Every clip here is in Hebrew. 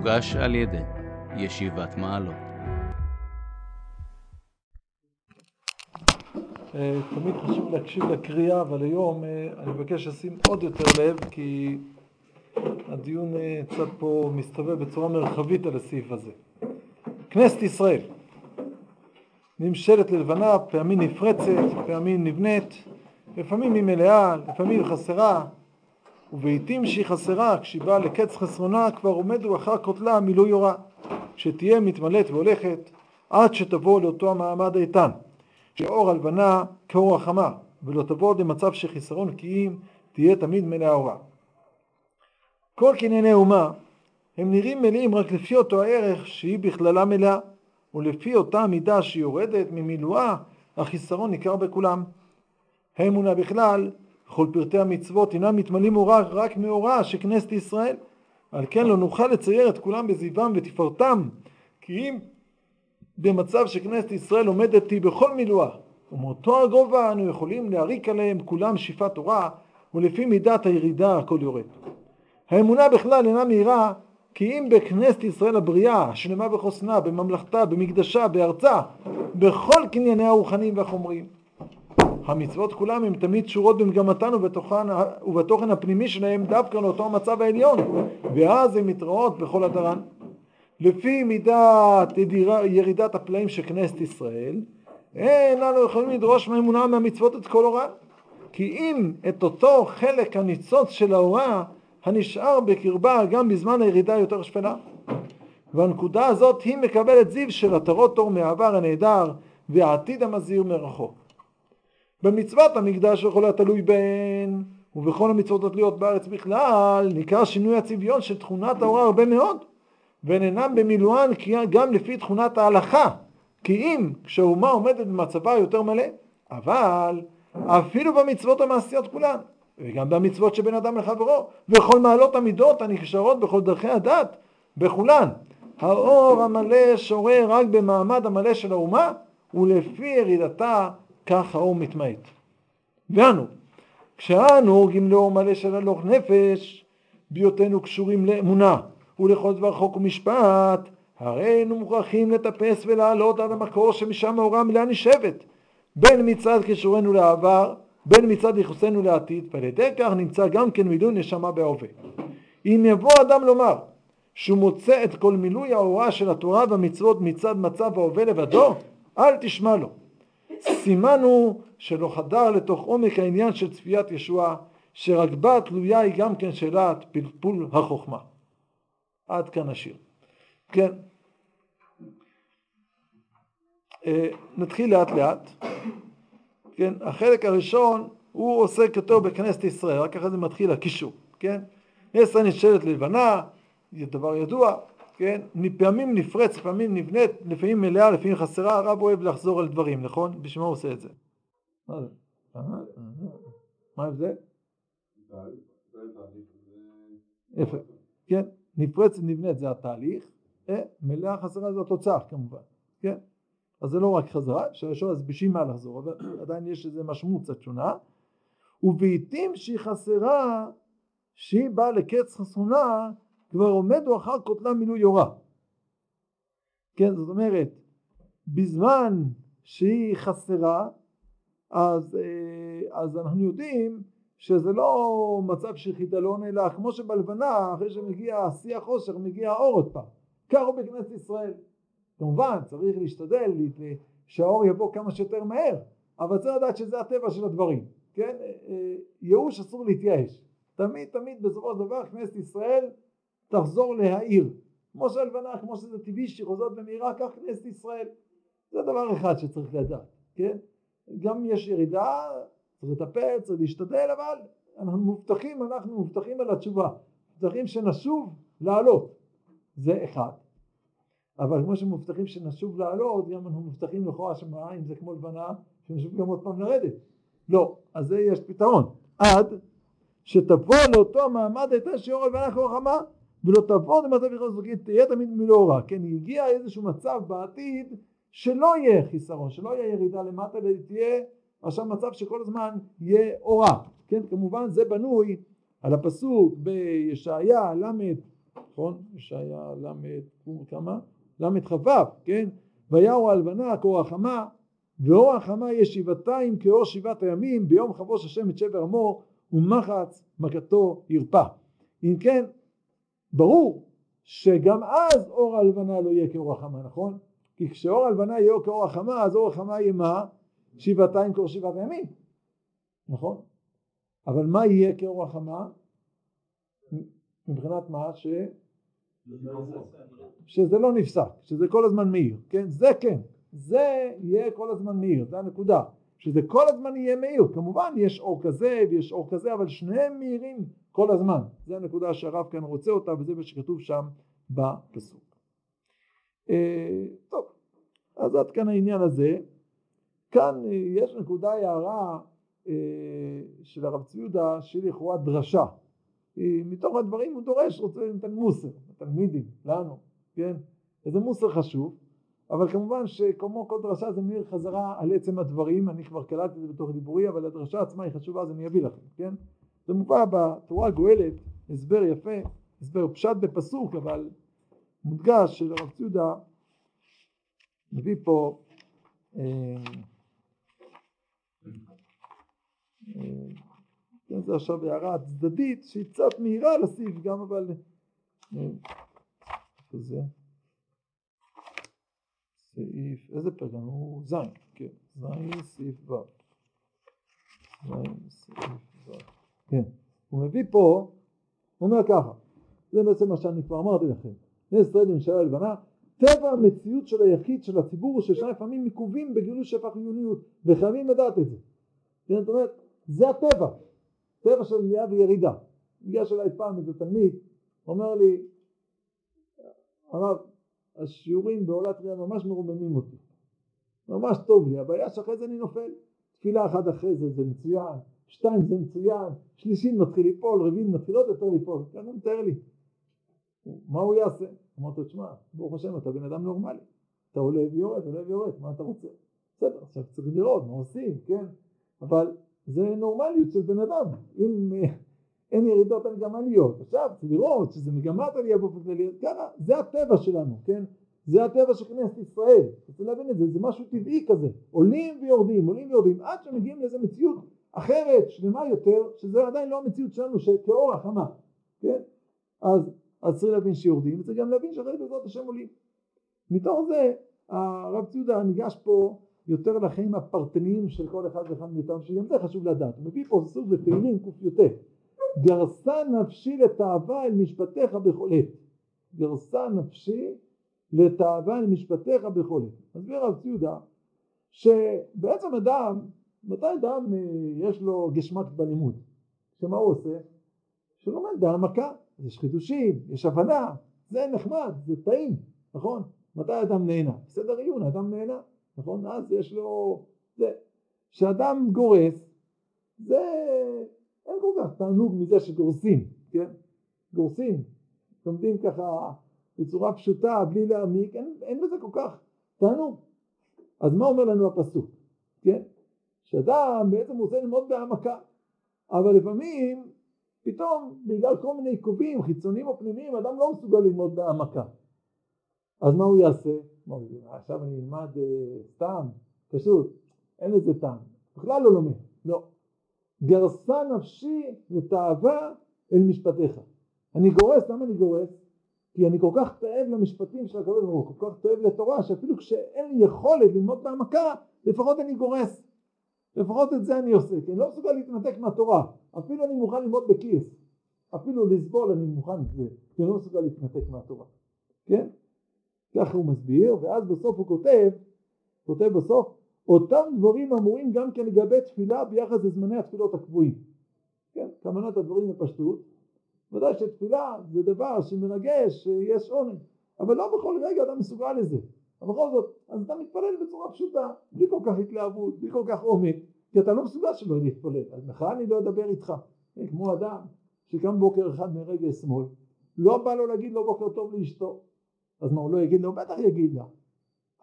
מוגש על ידי ישיבת מעלות. אה, תמיד חשוב להקשיב לקריאה, אבל היום אה, אני מבקש לשים עוד יותר לב, כי הדיון אה, קצת פה מסתובב בצורה מרחבית על הסעיף הזה. כנסת ישראל, נמשלת ללבנה, פעמים נפרצת, פעמים נבנית, לפעמים היא מלאה, לפעמים היא חסרה, ובעיתים שהיא חסרה, כשהיא באה לקץ חסרונה, כבר עומדו אחר כותלה מילוי הוראה, שתהיה מתמלאת והולכת עד שתבוא לאותו המעמד האיתן, שאור הלבנה כאור החמה, ולא תבוא למצב שחיסרון כי אם תהיה תמיד מלאה הוראה. כל קנייני אומה הם נראים מלאים רק לפי אותו הערך שהיא בכללה מלאה, ולפי אותה מידה שהיא יורדת ממילואה, החיסרון ניכר בכולם. האמונה בכלל כל פרטי המצוות אינם מתמלאים אורה רק מאורה שכנסת ישראל. על כן לא נוכל לצייר את כולם בזיוום ותפארתם, כי אם במצב שכנסת ישראל עומדת היא בכל מילואה, ומאותו הגובה אנו יכולים להריק עליהם כולם שאיפת תורה, ולפי מידת הירידה הכל יורד. האמונה בכלל אינה מהירה כי אם בכנסת ישראל הבריאה, שלמה וחוסנה, בממלכתה, במקדשה, בארצה, בכל קנייני הרוחניים והחומריים, המצוות כולם הן תמיד קשורות במגמתן ובתוכן, ובתוכן הפנימי שלהם דווקא לאותו המצב העליון. ואז הן מתראות בכל הדרן. לפי מידת ירידת הפלאים של כנסת ישראל אין לנו יכולים לדרוש מהאמונה מהמצוות את כל הוראה. כי אם את אותו חלק הניצוץ של ההוראה הנשאר בקרבה גם בזמן הירידה יותר שפלה. והנקודה הזאת היא מקבלת זיו של עטרות אור מהעבר הנהדר והעתיד המזהיר מרחוק במצוות המקדש וכל התלוי בהן ובכל המצוות התלויות בארץ בכלל ניכר שינוי הצביון של תכונת ההוראה הרבה מאוד והן אינם במילואן גם לפי תכונת ההלכה כי אם כשהאומה עומדת במצבה יותר מלא אבל אפילו במצוות המעשיות כולן וגם במצוות שבין אדם לחברו וכל מעלות המידות הנקשרות בכל דרכי הדת בכולן האור המלא שורה רק במעמד המלא של האומה ולפי ירידתה כך האור מתמעט. ואנו, כשאנו הורגים לאור מלא של הלוך נפש, בהיותנו קשורים לאמונה ולכל דבר חוק ומשפט, הרי היינו מוכרחים לטפס ולעלות עד המקור שמשם ההוראה מלאה נשבת, בין מצד קישורנו לעבר, בין מצד ייחוסנו לעתיד, ועל ידי כך נמצא גם כן מילוי נשמה בהווה. אם יבוא אדם לומר שהוא מוצא את כל מילוי ההוראה של התורה והמצוות מצד מצב ההווה לבדו, אל תשמע לו. סימן הוא שלא חדר לתוך עומק העניין של צפיית ישועה, שרק בה תלויה היא גם כן שאלת פלפול החוכמה. עד כאן השיר. כן. אה, נתחיל לאט לאט. כן, החלק הראשון הוא עוסק יותר בכנסת ישראל, רק אחרי זה מתחיל הקישור, כן? כנסת ישראל נשאלת ללבנה, זה דבר ידוע, כן? מפעמים נפרץ, פעמים נבנית, לפעמים מלאה, לפעמים חסרה, הרב אוהב לחזור על דברים, נכון? בשביל מה הוא עושה את זה? מה זה? מה ההבדל? יפה, כן? נפרץ ונבנית זה התהליך, אה, מלאה חסרה זה התוצאה כמובן, כן? אז זה לא רק חזרה, אפשר לשאול אז בשביל מה לחזור, אבל עדיין יש איזה משמעות קצת שונה, ובעיתים שהיא חסרה, שהיא באה לקץ חסרונה, כבר עומדו אחר כותלה מילוי יורה. כן, זאת אומרת, בזמן שהיא חסרה, אז, אה, אז אנחנו יודעים שזה לא מצב של חידלון, אלא כמו שבלבנה, אחרי שמגיע השיא החושך, מגיע האור עוד פעם. הוא בכנסת ישראל. כמובן, צריך להשתדל שהאור יבוא כמה שיותר מהר, אבל צריך לדעת שזה הטבע של הדברים. כן? אה, אה, ייאוש אסור להתייאש. תמיד תמיד בסופו של דבר כנסת ישראל תחזור להעיר. כמו שהלבנה, כמו שזה טבעי חוזרת במהירה, כך כנסת ישראל. זה דבר אחד שצריך לדעת, כן? גם יש ירידה, צריך לטפל, צריך להשתדל, אבל אנחנו מובטחים, אנחנו מובטחים על התשובה. מובטחים שנשוב לעלות. זה אחד. אבל כמו שמובטחים שנשוב לעלות, גם אנחנו מובטחים לכאורה שמה, אם זה כמו לבנה, שנשוב גם עוד פעם לרדת. לא, אז זה יש פתרון. עד שתבוא לאותו המעמד הייתה שיעור הלבנה כמו חמה ולא תבוא למצב יכולת זוגית, תהיה תמיד מלוא רע, כן, הגיע איזשהו מצב בעתיד שלא יהיה חיסרון, שלא יהיה ירידה למטה, ותהיה עכשיו מצב שכל הזמן יהיה אורה, כן, כמובן זה בנוי על הפסוק בישעיה ל' נכון? ישעיה ל' כמה? ל"כ"ו, כן? ויראו הלבנה כאור החמה ואור החמה יש שבעתיים כאור שבעת הימים ביום חבוש השם את שבר עמו ומחץ מכתו ירפא. אם כן, ברור שגם אז אור הלבנה לא יהיה כאור החמה, נכון? כי כשאור הלבנה יהיה כאור החמה, אז אור החמה יהיה מה? שבעתיים כאור שבעת הימים, נכון? אבל מה יהיה כאור החמה? מבחינת מה? ש... שזה לא נפסק, שזה כל הזמן מאיר, כן? זה כן, זה יהיה כל הזמן מאיר, זה הנקודה, שזה כל הזמן יהיה מאיר, כמובן יש אור כזה ויש אור כזה, אבל שניהם מאירים כל הזמן, זה הנקודה שהרב כאן רוצה אותה וזה מה שכתוב שם בפסוק. אה, טוב, אז עד כאן העניין הזה, כאן אה, יש נקודה הערה אה, של הרב צבי יהודה שהיא לכאורה דרשה מתוך הדברים הוא דורש, רוצה לתת מוסר, לתלמידים, לנו, כן? איזה מוסר חשוב, אבל כמובן שכמו כל דרשה זה מעיר חזרה על עצם הדברים, אני כבר קלטתי את זה בתוך דיבורי, אבל הדרשה עצמה היא חשובה אז אני אביא לכם, כן? זה מובא בתורה הגואלת, הסבר יפה, הסבר פשט בפסוק, אבל מודגש של הרב ציודה מביא פה אה, אה, כן, זה עכשיו הערה צדדית שהיא קצת מהירה לסעיף גם אבל איפה זה? סעיף, איזה פרק? הוא ז', כן, ז' סעיף ו' ז' סעיף ו', כן, הוא מביא פה, הוא אומר ככה, זה בעצם מה שאני כבר אמרתי לכם, בני ישראל בממשלה הלבנה, טבע המציאות של היחיד של הציבור הוא שישנה לפעמים עיכובים בגילוי שפע חיוניות וחייבים לדעת את זה, כן, זאת אומרת, זה הטבע טבע של עלייה וירידה. ניגש אליי פעם איזה תלמיד, אומר לי, הרב, השיעורים בעולת ראייה ממש מרוממים אותי. ממש טוב לי, הבעיה שאחרי זה אני נופל. תפילה אחת אחרי זה זה מצוין, שתיים זה מצוין, שלישי מתחיל ליפול, רביעי מתחיל עוד יותר ליפול. ככה הוא מתאר לי. מה הוא יעשה? אמרתי לו, תשמע, ברוך השם, אתה בן אדם נורמלי. אתה עולה ויורד, עולה ויורד, מה אתה רוצה? בסדר, עכשיו צריך לראות מה עושים, כן? אבל זה נורמליות של בן אדם, אם אה, אין ירידות אין גם עליות, עכשיו צריך לראות שזה מגמת עלייה באופן כללי, ככה זה הטבע שלנו, כן? זה הטבע של כנסת ישראל, צריך להבין את זה, זה משהו טבעי כזה, עולים ויורדים, עולים ויורדים, עד שמגיעים לאיזה מציאות אחרת, שלמה יותר, שזה עדיין לא המציאות שלנו שכאור החמה, כן? אז, אז צריך להבין שיורדים, וצריך גם להבין שאחרי בעזרת השם עולים. מתוך זה הרב ציודה ניגש פה יותר לחיים הפרטניים של כל אחד ואחד מאיתנו, שגם זה חשוב לדעת. הוא מביא פה סוג בתהילים קי"ט גרסה נפשי לתאווה אל משפטיך בכל עת. גרסה נפשי לתאווה אל משפטיך בכל עת. מסביר הרב ציודה שבעצם אדם, מתי אדם אה, יש לו גשמק בלימוד? שמה הוא עושה? שהוא לומד בהעמקה, יש חידושים, יש הבנה, זה נחמד, זה טעים, נכון? מתי אדם נהנה? בסדר עיון, אדם נהנה. נכון? אז יש לו... זה. כשאדם גורס, זה... אין כל כך תענוג מזה שגורסים, כן? גורסים, לומדים ככה בצורה פשוטה, בלי להעמיק, אין, אין בזה כל כך תענוג. אז מה אומר לנו הפסוק, כן? שאדם בעצם רוצה ללמוד בהעמקה, אבל לפעמים פתאום בגלל כל מיני עיכובים חיצוניים או פנימיים אדם לא מסוגל ללמוד בהעמקה. אז מה הוא יעשה? עכשיו אני אלמד אה, סתם, פשוט, אין לזה טעם, בכלל לא לומד, לא. גרסה נפשי ותאווה אל משפטיך. אני גורס, למה אני גורס? כי אני כל כך תאב למשפטים של הוא, כל כך תאב לתורה, שאפילו כשאין לי יכולת ללמוד בהעמקה, לפחות אני גורס. לפחות את זה אני עושה, כי אני לא מסוגל להתנתק מהתורה. אפילו אני מוכן ללמוד בכיס. אפילו לסבול אני מוכן את זה, כי אני לא מסוגל להתנתק מהתורה. כן? ככה הוא מסביר, ואז בסוף הוא כותב, כותב בסוף, אותם דברים אמורים גם כן לגבי תפילה ביחס לזמני התפילות הקבועים. כן, כוונת הדברים בפשטות, ודאי שתפילה זה דבר שמרגש, יש עונג, אבל לא בכל רגע אתה מסוגל לזה. אבל בכל זאת, אז אתה מתפלל בצורה פשוטה, בלי כל כך התלהבות, בלי כל כך עומק, כי אתה לא מסוגל שלא להתפלל, אז לך אני לא אדבר איתך. כן, כמו אדם שקם בוקר אחד מרגע שמאל, לא בא לו להגיד לו בוקר טוב לאשתו, אז מה הוא לא יגיד לו? בטח יגיד לה.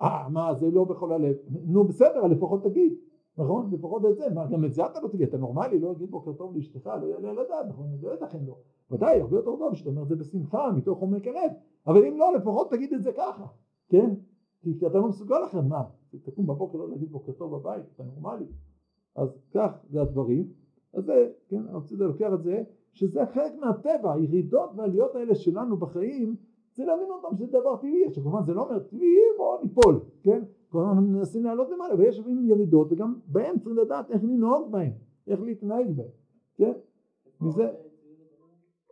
אה, מה, זה לא בכל הלב. נו בסדר, לפחות תגיד. נכון? לפחות את זה, מה, גם את זה אתה לא תגיד, אתה נורמלי, לא יגיד בוקר טוב לאשתך, לא יעלה על הדעת, נכון? זה לא ייתכן לו. ודאי, הרבה יותר טוב שאתה אומר את זה בשמחה, מתוך עומק הלב, אבל אם לא, לפחות תגיד את זה ככה, כן? כי אתה לא מסוגל אחר, מה? תקום בבוקר לא להגיד בוקר טוב בבית, אתה נורמלי. אז כך זה הדברים, אז זה, כן, הרב צידה לוקח את זה, שזה חלק מהטבע, הירידות והעליות האלה שלנו בחיים, זה להבין אותם שזה דבר טבעי, עכשיו כמובן זה לא אומר טבעי בואו ניפול, כן? כל הזמן מנסים לעלות למעלה, ויש לפעמים ירידות, וגם בהם צריך לדעת איך לנהוג בהם, איך להתנהג בהם, כן? מזה,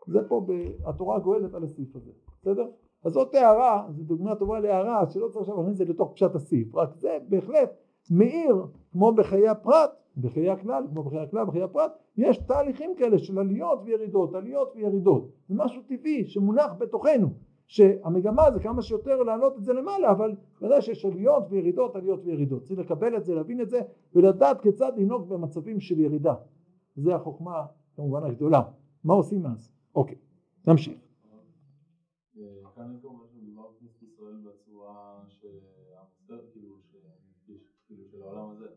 זה פה התורה גואלת על הסעיף הזה, בסדר? אז זאת הערה, זו דוגמה טובה להערה שלא צריך עכשיו להכניס את זה לתוך פשט הסעיף, רק זה בהחלט מאיר כמו בחיי הפרט, בחיי הכלל, כמו בחיי הכלל, בחיי הפרט, יש תהליכים כאלה של עליות וירידות, עליות וירידות, זה משהו טבעי שמונח בתוכנו, שהמגמה זה כמה שיותר להעלות את זה למעלה, אבל ודאי שיש עליות וירידות, עליות וירידות, צריך לקבל את זה, להבין את זה ולדעת כיצד לנהוג במצבים של ירידה, זה החוכמה כמובן הגדולה, מה עושים אז? אוקיי, נמשיך כאן אין כמובן שמדובר בכנסת ישראל בצורה שהמוסדרת, כאילו, כאילו של העולם הזה.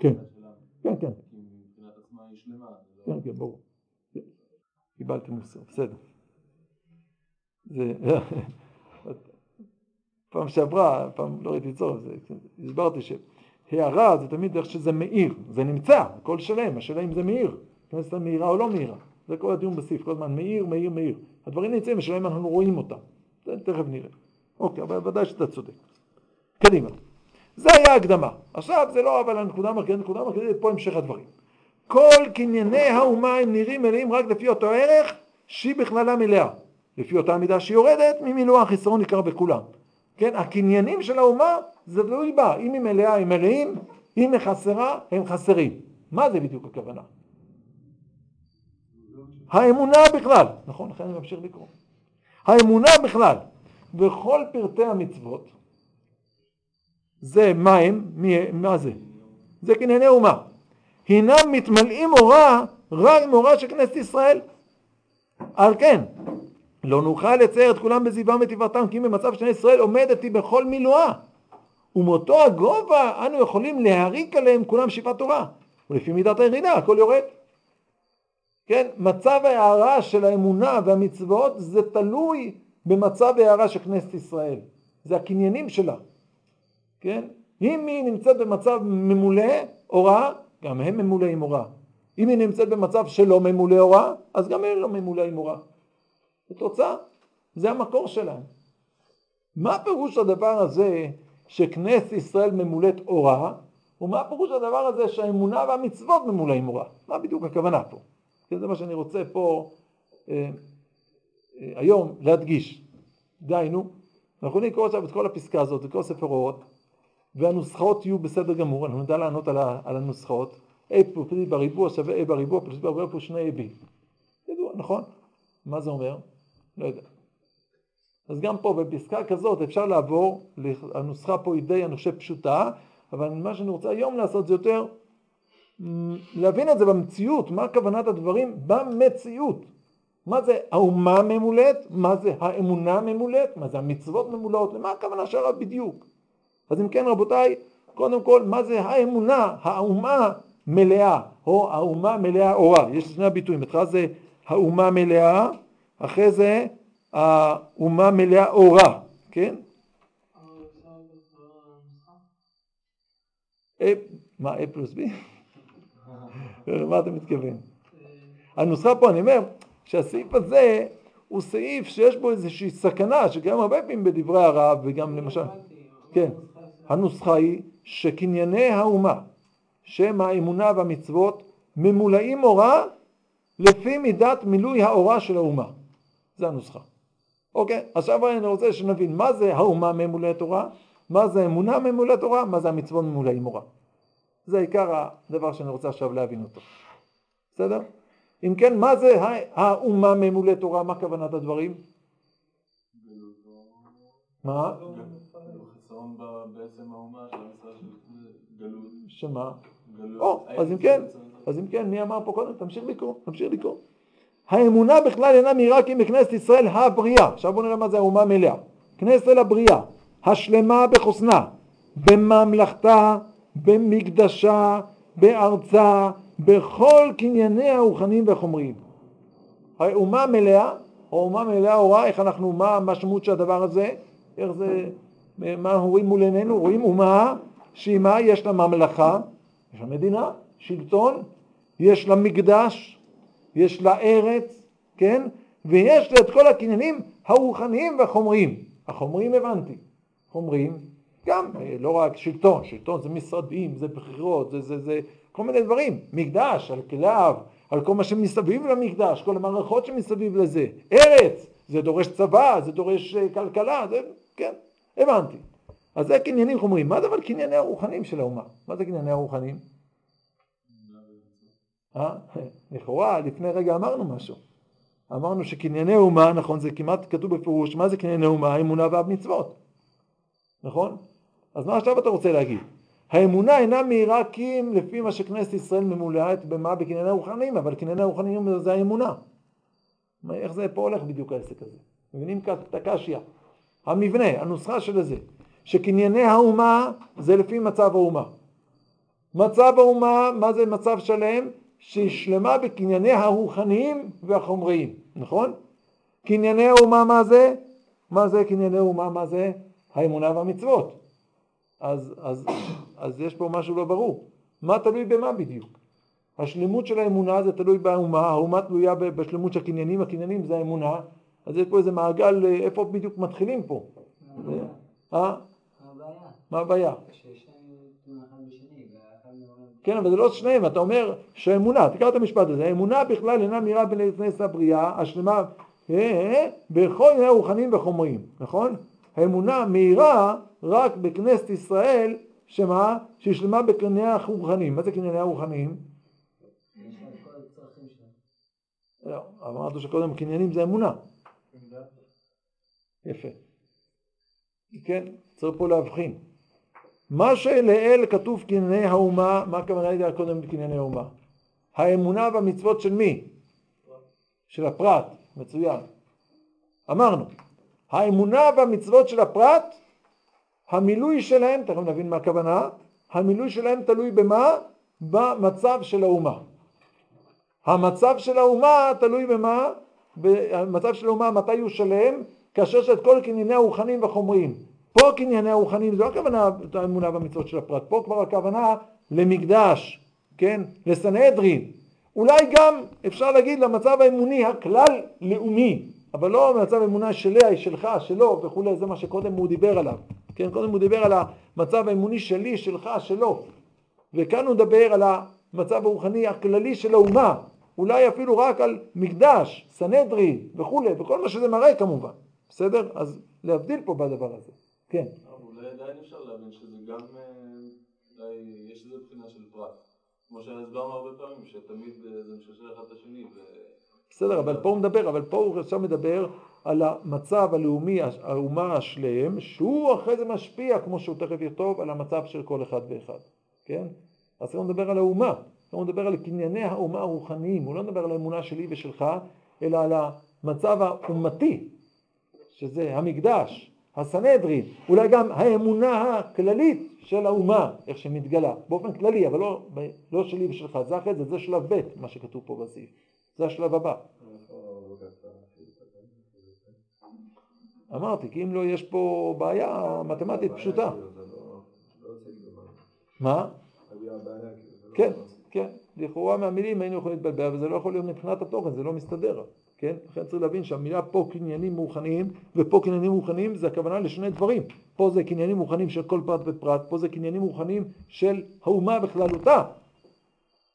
כן, כן, כן. מבחינת עצמה היא שלמה. לא- כן, כן, ברור. קיבלתי מוסר, בסדר. זה... פעם שעברה, פעם לא ראיתי צורך, הסברתי שהערה זה תמיד איך שזה מאיר, זה נמצא, הכל שלם, השאלה אם זה מאיר, כנסת מאירה או לא מאירה, זה כל הדיון בסעיף, כל הזמן מאיר, מאיר, מאיר. הדברים נמצאים, השאלה אם אנחנו רואים אותם. תכף נראה. אוקיי, אבל ודאי שאתה צודק. קדימה. זה היה הקדמה. עכשיו זה לא אבל הנקודה המרכזית, הנקודה המרכזית פה המשך הדברים. כל קנייני האומה הם נראים מלאים רק לפי אותו ערך שהיא בכללה מלאה. לפי אותה מידה שהיא יורדת, ממילואה החיסרון ניכר בכולם. כן, הקניינים של האומה זה תלוי בה, אם היא מלאה הם מלאים, אם היא חסרה הם חסרים. מה זה בדיוק הכוונה? האמונה בכלל, נכון, לכן אני ממשיך לקרוא. האמונה בכלל וכל פרטי המצוות זה מה הם? מי, מה זה? זה קנייני אומה. הינם מתמלאים אורה רק עם אורה של כנסת ישראל. על כן, לא נוכל לצייר את כולם בזיוום וטבעתם כי אם במצב שני ישראל עומדת היא בכל מילואה ומאותו הגובה אנו יכולים להריק עליהם כולם שיפת תורה ולפי מידת הירידה הכל יורד כן, מצב ההערה של האמונה והמצוות זה תלוי במצב ההערה של כנסת ישראל, זה הקניינים שלה, כן? אם היא נמצאת במצב ממולא אורה, גם הם ממולא עם אורה. אם היא נמצאת במצב שלא ממולא אורה, אז גם הם לא ממולא עם אורה. זו תוצאה, זה המקור שלהם. מה פירוש הדבר הזה שכנסת ישראל ממולאת אורה, ומה פירוש הדבר הזה שהאמונה והמצוות ממולאים אורה? מה בדיוק הכוונה פה? כן, זה מה שאני רוצה פה אה, אה, היום להדגיש. דהיינו, אנחנו נקרוא עכשיו את כל הפסקה הזאת, את כל ספר אורות, והנוסחאות יהיו בסדר גמור, אנחנו נדע לענות על, על הנוסחאות. A פלוס בריבוע שווה A בריבוע פלוס B בריבוע פלוס שני AB. ידוע, נכון? מה זה אומר? לא יודע. אז גם פה בפסקה כזאת אפשר לעבור, הנוסחה פה היא די, אני חושב, פשוטה, אבל מה שאני רוצה היום לעשות זה יותר להבין את זה במציאות, מה כוונת הדברים במציאות. מה זה האומה ממולאת, מה זה האמונה ממולאת, מה זה המצוות ממולאות, למה הכוונה של הרב בדיוק. אז אם כן רבותיי, קודם כל מה זה האמונה, האומה מלאה, או האומה מלאה אורה, יש שני הביטויים, בהתחלה זה האומה מלאה, אחרי זה האומה מלאה אורה, כן? מה, A פלוס B? מה אתה מתכוון? הנוסחה פה, אני אומר, שהסעיף הזה הוא סעיף שיש בו איזושהי סכנה, שקיים הרבה פעמים בדברי הרב וגם למשל, כן, הנוסחה היא שקנייני האומה, שהם האמונה והמצוות, ממולאים אורה לפי מידת מילוי האורה של האומה. זה הנוסחה. אוקיי, עכשיו אני רוצה שנבין מה זה האומה ממולאת אורה, מה זה אמונה ממולאת אורה, מה זה המצוות ממולאים אורה. זה עיקר הדבר שאני רוצה עכשיו להבין אותו. בסדר? אם כן, מה זה האומה ממולאת תורה? מה כוונת הדברים? מה? שמה? או, אז אם כן, אז אם כן, מי אמר פה קודם? תמשיך לקרוא, תמשיך לקרוא. האמונה בכלל אינה מהירה כי בכנסת ישראל הבריאה, עכשיו בואו נראה מה זה האומה מלאה. כנסת ישראל הבריאה, השלמה בחוסנה, בממלכתה במקדשה, בארצה בכל קנייניה הרוחניים והחומריים. האומה מלאה, או אומה מלאה הוראה, איך אנחנו, מה המשמעות של הדבר הזה, איך זה, מה אנחנו רואים מול עינינו, רואים אומה שהיא מה? יש לה ממלכה, יש לה מדינה, שלטון, יש לה מקדש, יש לה ארץ, כן? ויש לה את כל הקניינים הרוחניים והחומריים. החומריים הבנתי, חומריים גם אה, לא רק שלטון, שלטון זה משרדים, זה בחירות, זה, זה, זה כל מיני דברים, מקדש, על כליו, על כל מה שמסביב למקדש, כל המערכות שמסביב לזה, ארץ, זה דורש צבא, זה דורש אה, כלכלה, זה, כן, הבנתי. אז זה קניינים חומריים. מה זה אבל קנייני הרוחניים של האומה? מה זה קנייני הרוחניים? אה? לכאורה, לפני רגע אמרנו משהו. אמרנו שקנייני אומה, נכון, זה כמעט כתוב בפירוש, מה זה קנייני אומה? האמונה והמצוות. נכון? אז מה עכשיו אתה רוצה להגיד? האמונה אינה מהירה כי אם לפי מה שכנסת ישראל ממולאת במה בקנייני הרוחניים, אבל קנייני הרוחניים זה האמונה. איך זה פה הולך בדיוק העסק הזה? מבינים את הקשיא? המבנה, הנוסחה של זה, שקנייני האומה זה לפי מצב האומה. מצב האומה, מה זה מצב שלם? שהיא שלמה בקנייניה הרוחניים והחומריים, נכון? קנייני האומה מה זה? מה זה קנייני האומה? מה זה? האמונה והמצוות. אז, אז, אז יש פה משהו לא ברור. מה תלוי במה בדיוק? השלמות של האמונה זה תלוי באומה, האומה תלויה בשלמות של הקניינים, הקניינים זה האמונה, אז יש פה איזה מעגל, איפה בדיוק מתחילים פה? אה? מה הבעיה? כן, אבל זה לא שניהם, אתה אומר שהאמונה, תקרא את המשפט הזה, האמונה בכלל אינה מהירה בין נס הבריאה, השלמה, אה, אה, בכל ענייני הרוחניים וחומריים, נכון? האמונה מהירה רק בכנסת ישראל, שמה? שהיא שלמה בקנייניה הרוחניים. מה זה קנייניה הרוחניים? לא, אמרנו שקודם קניינים זה אמונה. יפה. כן, צריך פה להבחין. מה שלעיל כתוב קנייני האומה, מה הכוונה הייתה קודם בקנייני האומה? האמונה והמצוות של מי? של הפרט, מצוין. אמרנו, האמונה והמצוות של הפרט, המילוי שלהם, תכף נבין מה הכוונה, המילוי שלהם תלוי במה? במצב של האומה. המצב של האומה תלוי במה? המצב של האומה מתי הוא שלם? כאשר יש את כל קנייני הרוחניים והחומריים. פה קנייני הרוחניים, זו לא הכוונה האמונה במצוות של הפרט, פה כבר הכוונה למקדש, כן? לסנהדרין. אולי גם אפשר להגיד למצב האמוני הכלל לאומי, אבל לא במצב האמונה שלי, שלך, שלו וכולי, זה מה שקודם הוא דיבר עליו. כן, קודם הוא דיבר על המצב האמוני שלי, שלך, שלו. וכאן הוא מדבר על המצב הרוחני הכללי של האומה, אולי אפילו רק על מקדש, סנהדרין וכולי, וכל מה שזה מראה כמובן. בסדר? אז להבדיל פה בדבר הזה. כן. אולי עדיין אפשר להבין שזה גם, אה, אולי יש איזה בחינה של פרט. כמו שהסברנו הרבה פעמים, שתמיד זה משלשל אחד את השני. בסדר, אבל פה הוא מדבר, אבל פה הוא עכשיו מדבר על המצב הלאומי, האומה השלם, שהוא אחרי זה משפיע, כמו שהוא תכף יכתוב, על המצב של כל אחד ואחד, כן? אז הוא מדבר על האומה, הוא מדבר על קנייני האומה הרוחניים, הוא לא מדבר על האמונה שלי ושלך, אלא על המצב האומתי, שזה המקדש, הסנהדרין, אולי גם האמונה הכללית של האומה, איך שמתגלה, באופן כללי, אבל לא, לא שלי ושלך, זה אחרי זה, זה שלב ב', מה שכתוב פה בסעיף, זה השלב הבא. אמרתי, כי אם לא, יש פה בעיה מתמטית פשוטה. מה? כן, כן, לכאורה מהמילים היינו יכולים להתבלבל, אבל זה לא יכול להיות מבחינת התוכן, זה לא מסתדר. כן? לכן צריך להבין שהמילה פה קניינים מוכנים ופה קניינים מוכנים זה הכוונה לשני דברים. פה זה קניינים מוכנים של כל פרט ופרט, פה זה קניינים מוכנים של האומה בכללותה,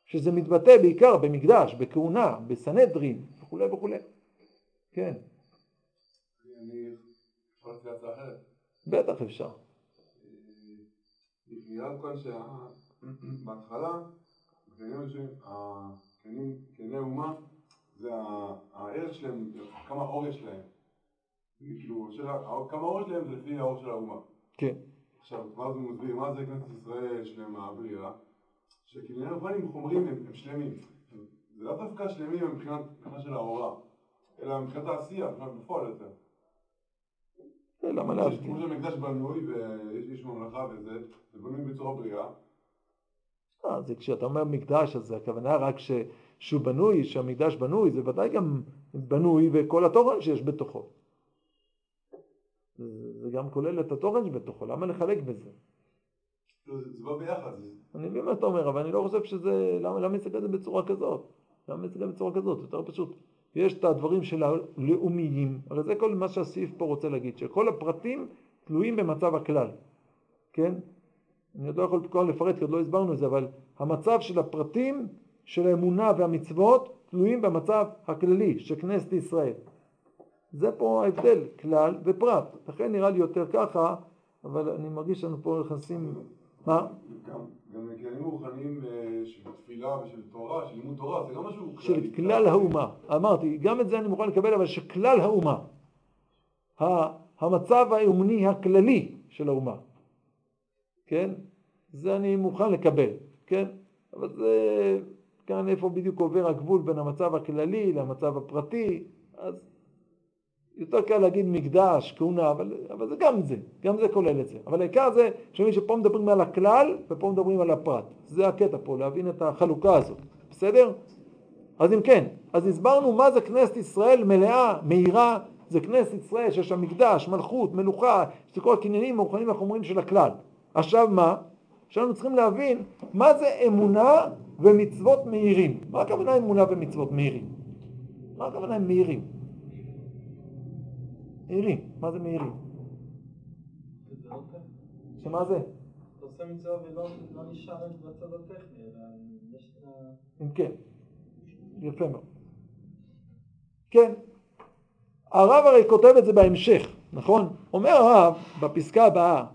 שזה מתבטא בעיקר במקדש, בכהונה, בסנהדרין וכולי וכולי. כן. בטח אפשר. נראה כל שבהתחלה, קנייני אומה זה הערך שלהם, כמה אור יש להם. כאילו, כמה אור יש להם זה לפי האור של האומה. כן. עכשיו, מה זה מסביר? מה זה כנסת ישראל שלמה, בריאה? שקנייני רוחניים חומרים הם, הם שלמים. זה לא דווקא שלמים מבחינת של ההוראה, אלא מבחינת העשייה, מבחינת בפועל יותר. למה להבדיל? כמו שהמקדש בנוי ויש ממלכה וזה, זה בנוי בצורה בריאה, אה, זה כשאתה אומר מקדש, אז הכוונה רק ש, שהוא בנוי, שהמקדש בנוי, זה ודאי גם בנוי וכל התוכן שיש בתוכו. זה גם כולל את התוכן שבתוכו, למה לחלק בזה? לא, זה בא ביחד. אני מבין מה אתה אומר, אבל אני לא חושב שזה, למה להסתכל על זה בצורה כזאת? למה להסתכל בצורה כזאת? יותר פשוט. יש את הדברים של הלאומיים, הרי זה כל מה שהסעיף פה רוצה להגיד, שכל הפרטים תלויים במצב הכלל, כן? אני עוד לא יכול כל לפרט כי עוד לא הסברנו את זה, אבל המצב של הפרטים של האמונה והמצוות תלויים במצב הכללי של כנסת ישראל. זה פה ההבדל, כלל ופרט. לכן נראה לי יותר ככה, אבל אני מרגיש שאנחנו פה נכנסים... מה? גם עניינים רוחניים אה, של תפילה ושל תורה, של לימוד תורה, זה גם משהו... של כלל האומה. אמרתי, גם את זה אני מוכן לקבל, אבל של כלל האומה. המצב האמוני הכללי של האומה. כן? זה אני מוכן לקבל, כן? אבל זה כאן איפה בדיוק עובר הגבול בין המצב הכללי למצב הפרטי, אז יותר קל להגיד מקדש, כהונה, אבל, אבל זה גם זה, גם זה כולל את זה. אבל העיקר זה שמי שפה מדברים על הכלל ופה מדברים על הפרט. זה הקטע פה, להבין את החלוקה הזאת, בסדר? אז אם כן, אז הסברנו מה זה כנסת ישראל מלאה, מהירה, זה כנסת ישראל שיש שם מקדש, מלכות, מלוכה, זה כל הקניינים הרוחניים והחומרים של הכלל. עכשיו מה? עכשיו אנחנו צריכים להבין מה זה אמונה ומצוות מהירים. מה הכוונה אמונה ומצוות מהירים? מה הכוונה מהירים? מהירים, מה זה מהירים? שמה זה? אם כן, יפה מאוד. כן, הרב הרי כותב את זה בהמשך, נכון? אומר הרב בפסקה הבאה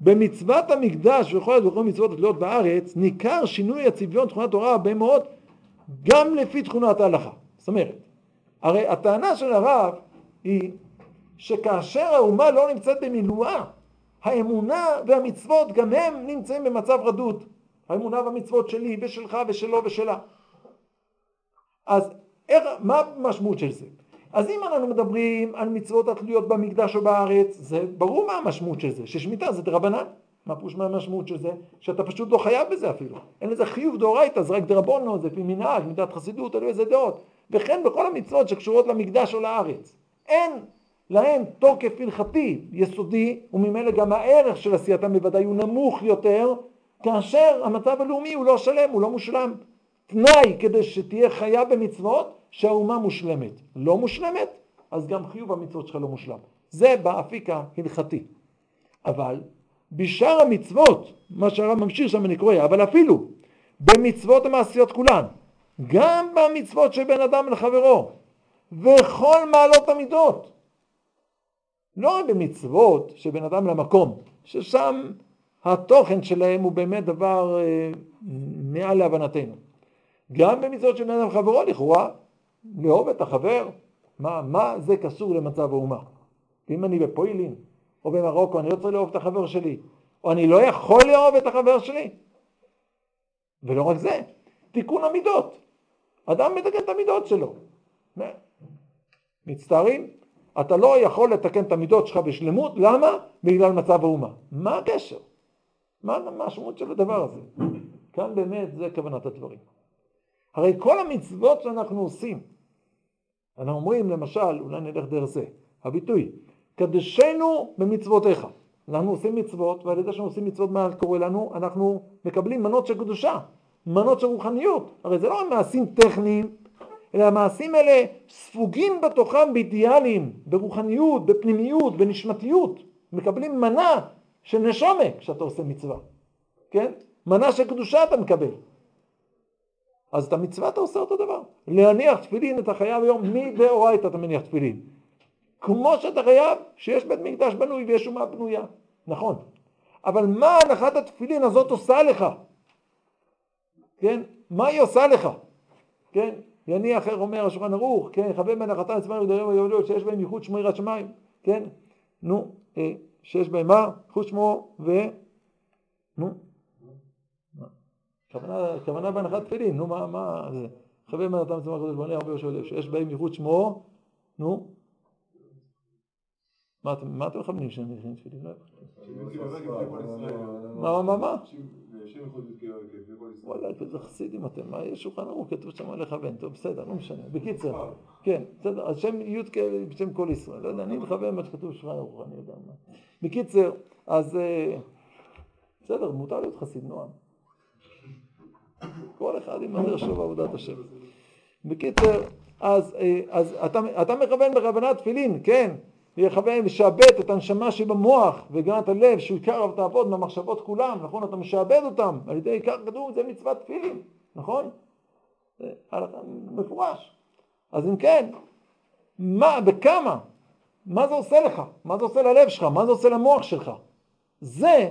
במצוות המקדש וכל וכל מצוות התלויות בארץ ניכר שינוי הצביון תכונת תורה הרבה מאוד גם לפי תכונת ההלכה. זאת אומרת, הרי הטענה של הרב היא שכאשר האומה לא נמצאת במילואה, האמונה והמצוות גם הם נמצאים במצב רדוד. האמונה והמצוות שלי ושלך ושלו ושלה. אז איך, מה המשמעות של זה? אז אם אנחנו מדברים על מצוות התלויות במקדש או בארץ, זה ברור מה המשמעות של זה, ששמיטה זה דרבנן. מה פירוש מה המשמעות של זה? שאתה פשוט לא חייב בזה אפילו. אין לזה חיוב דאורייתא, זה רק דרבונו, זה לפי מנהג, מידת חסידות, תלוי איזה דעות. וכן בכל המצוות שקשורות למקדש או לארץ. אין להם תוקף הלכתי יסודי, וממילא גם הערך של עשייתם בוודאי הוא נמוך יותר, כאשר המצב הלאומי הוא לא שלם, הוא לא מושלם. תנאי כדי שתהיה חיה במצוות, שהאומה מושלמת. לא מושלמת, אז גם חיוב המצוות שלך לא מושלם. זה באפיק ההלכתי. אבל בשאר המצוות, מה שהרב ממשיך שם אני קורא, אבל אפילו במצוות המעשיות כולן, גם במצוות של בן אדם לחברו, וכל מעלות המידות, לא רק במצוות של בן אדם למקום, ששם התוכן שלהם הוא באמת דבר אה, מעל להבנתנו. גם במצוות של בן אדם לחברו לכאורה לאהוב את החבר, מה, מה זה קשור למצב האומה? אם אני בפוילין או במרוקו, אני לא צריך לאהוב את החבר שלי, או אני לא יכול לאהוב את החבר שלי. ולא רק זה, תיקון המידות. אדם מתקן את המידות שלו. מצטערים, אתה לא יכול לתקן את המידות שלך בשלמות, למה? בגלל מצב האומה. מה הקשר? מה המשמעות של הדבר הזה? כאן באמת זה כוונת הדברים. הרי כל המצוות שאנחנו עושים, אנחנו אומרים למשל, אולי נלך דרך זה, הביטוי, קדשנו במצוותיך. אנחנו עושים מצוות, ועל ידי שאנחנו עושים מצוות, מה קורה לנו? אנחנו מקבלים מנות של קדושה, מנות של רוחניות. הרי זה לא מעשים טכניים, אלא המעשים האלה ספוגים בתוכם באידיאלים, ברוחניות, בפנימיות, בנשמתיות. מקבלים מנה של נשומה כשאתה עושה מצווה, כן? מנה של קדושה אתה מקבל. אז את המצווה אתה עושה אותו דבר. להניח תפילין אתה חייב היום מדאורייתא אתה מניח תפילין. כמו שאתה חייב שיש בית מקדש בנוי ויש אומה בנויה. נכון. אבל מה הנחת התפילין הזאת עושה לך? כן? מה היא עושה לך? כן? יניח, איך אומר השולחן ערוך, כן? חבר מנחתה עצמם ודרים ויולדות שיש בהם ייחוד שמו יראת שמיים, כן? נו, אה, שיש בהם מה? ייחוד שמו ו... נו, כוונה, בהנחת תפילין, נו מה, מה זה? חבר מנתם צמח הקדוש ברוך הרבה יושב לב, שיש בהם ייחוד שמו, נו? מה אתם מכוונים מניחים תפילין? מה, מה, מה? בשם ייחוד י"ק וכ"ף וכל ישראל. וואלה, איזה חסידים אתם, מה יש שולחן ערוך, כתוב שם לכוון, טוב, בסדר, לא משנה. בקיצר, כן, בסדר, השם י"ק בשם כל ישראל, לא יודע, אני מכוון מה שכתוב בשולחן ערוך, אני יודע מה. בקיצר, אז אה, בסדר, מותר להיות חסיד נועם. כל אחד עם הדרך שלו בעבודת השם. בקיצר, אז, אה, אז אתה, אתה מכוון בכוונת תפילין, כן, לכוון, משעבד את הנשמה שבמוח וגם את הלב, שהוא עיקר תעבוד מהמחשבות כולם, נכון? אתה משעבד אותם על ידי עיקר כדור, זה מצוות תפילין, נכון? זה מפורש. אז אם כן, מה וכמה, מה זה עושה לך? מה זה עושה ללב שלך? מה זה עושה למוח שלך? זה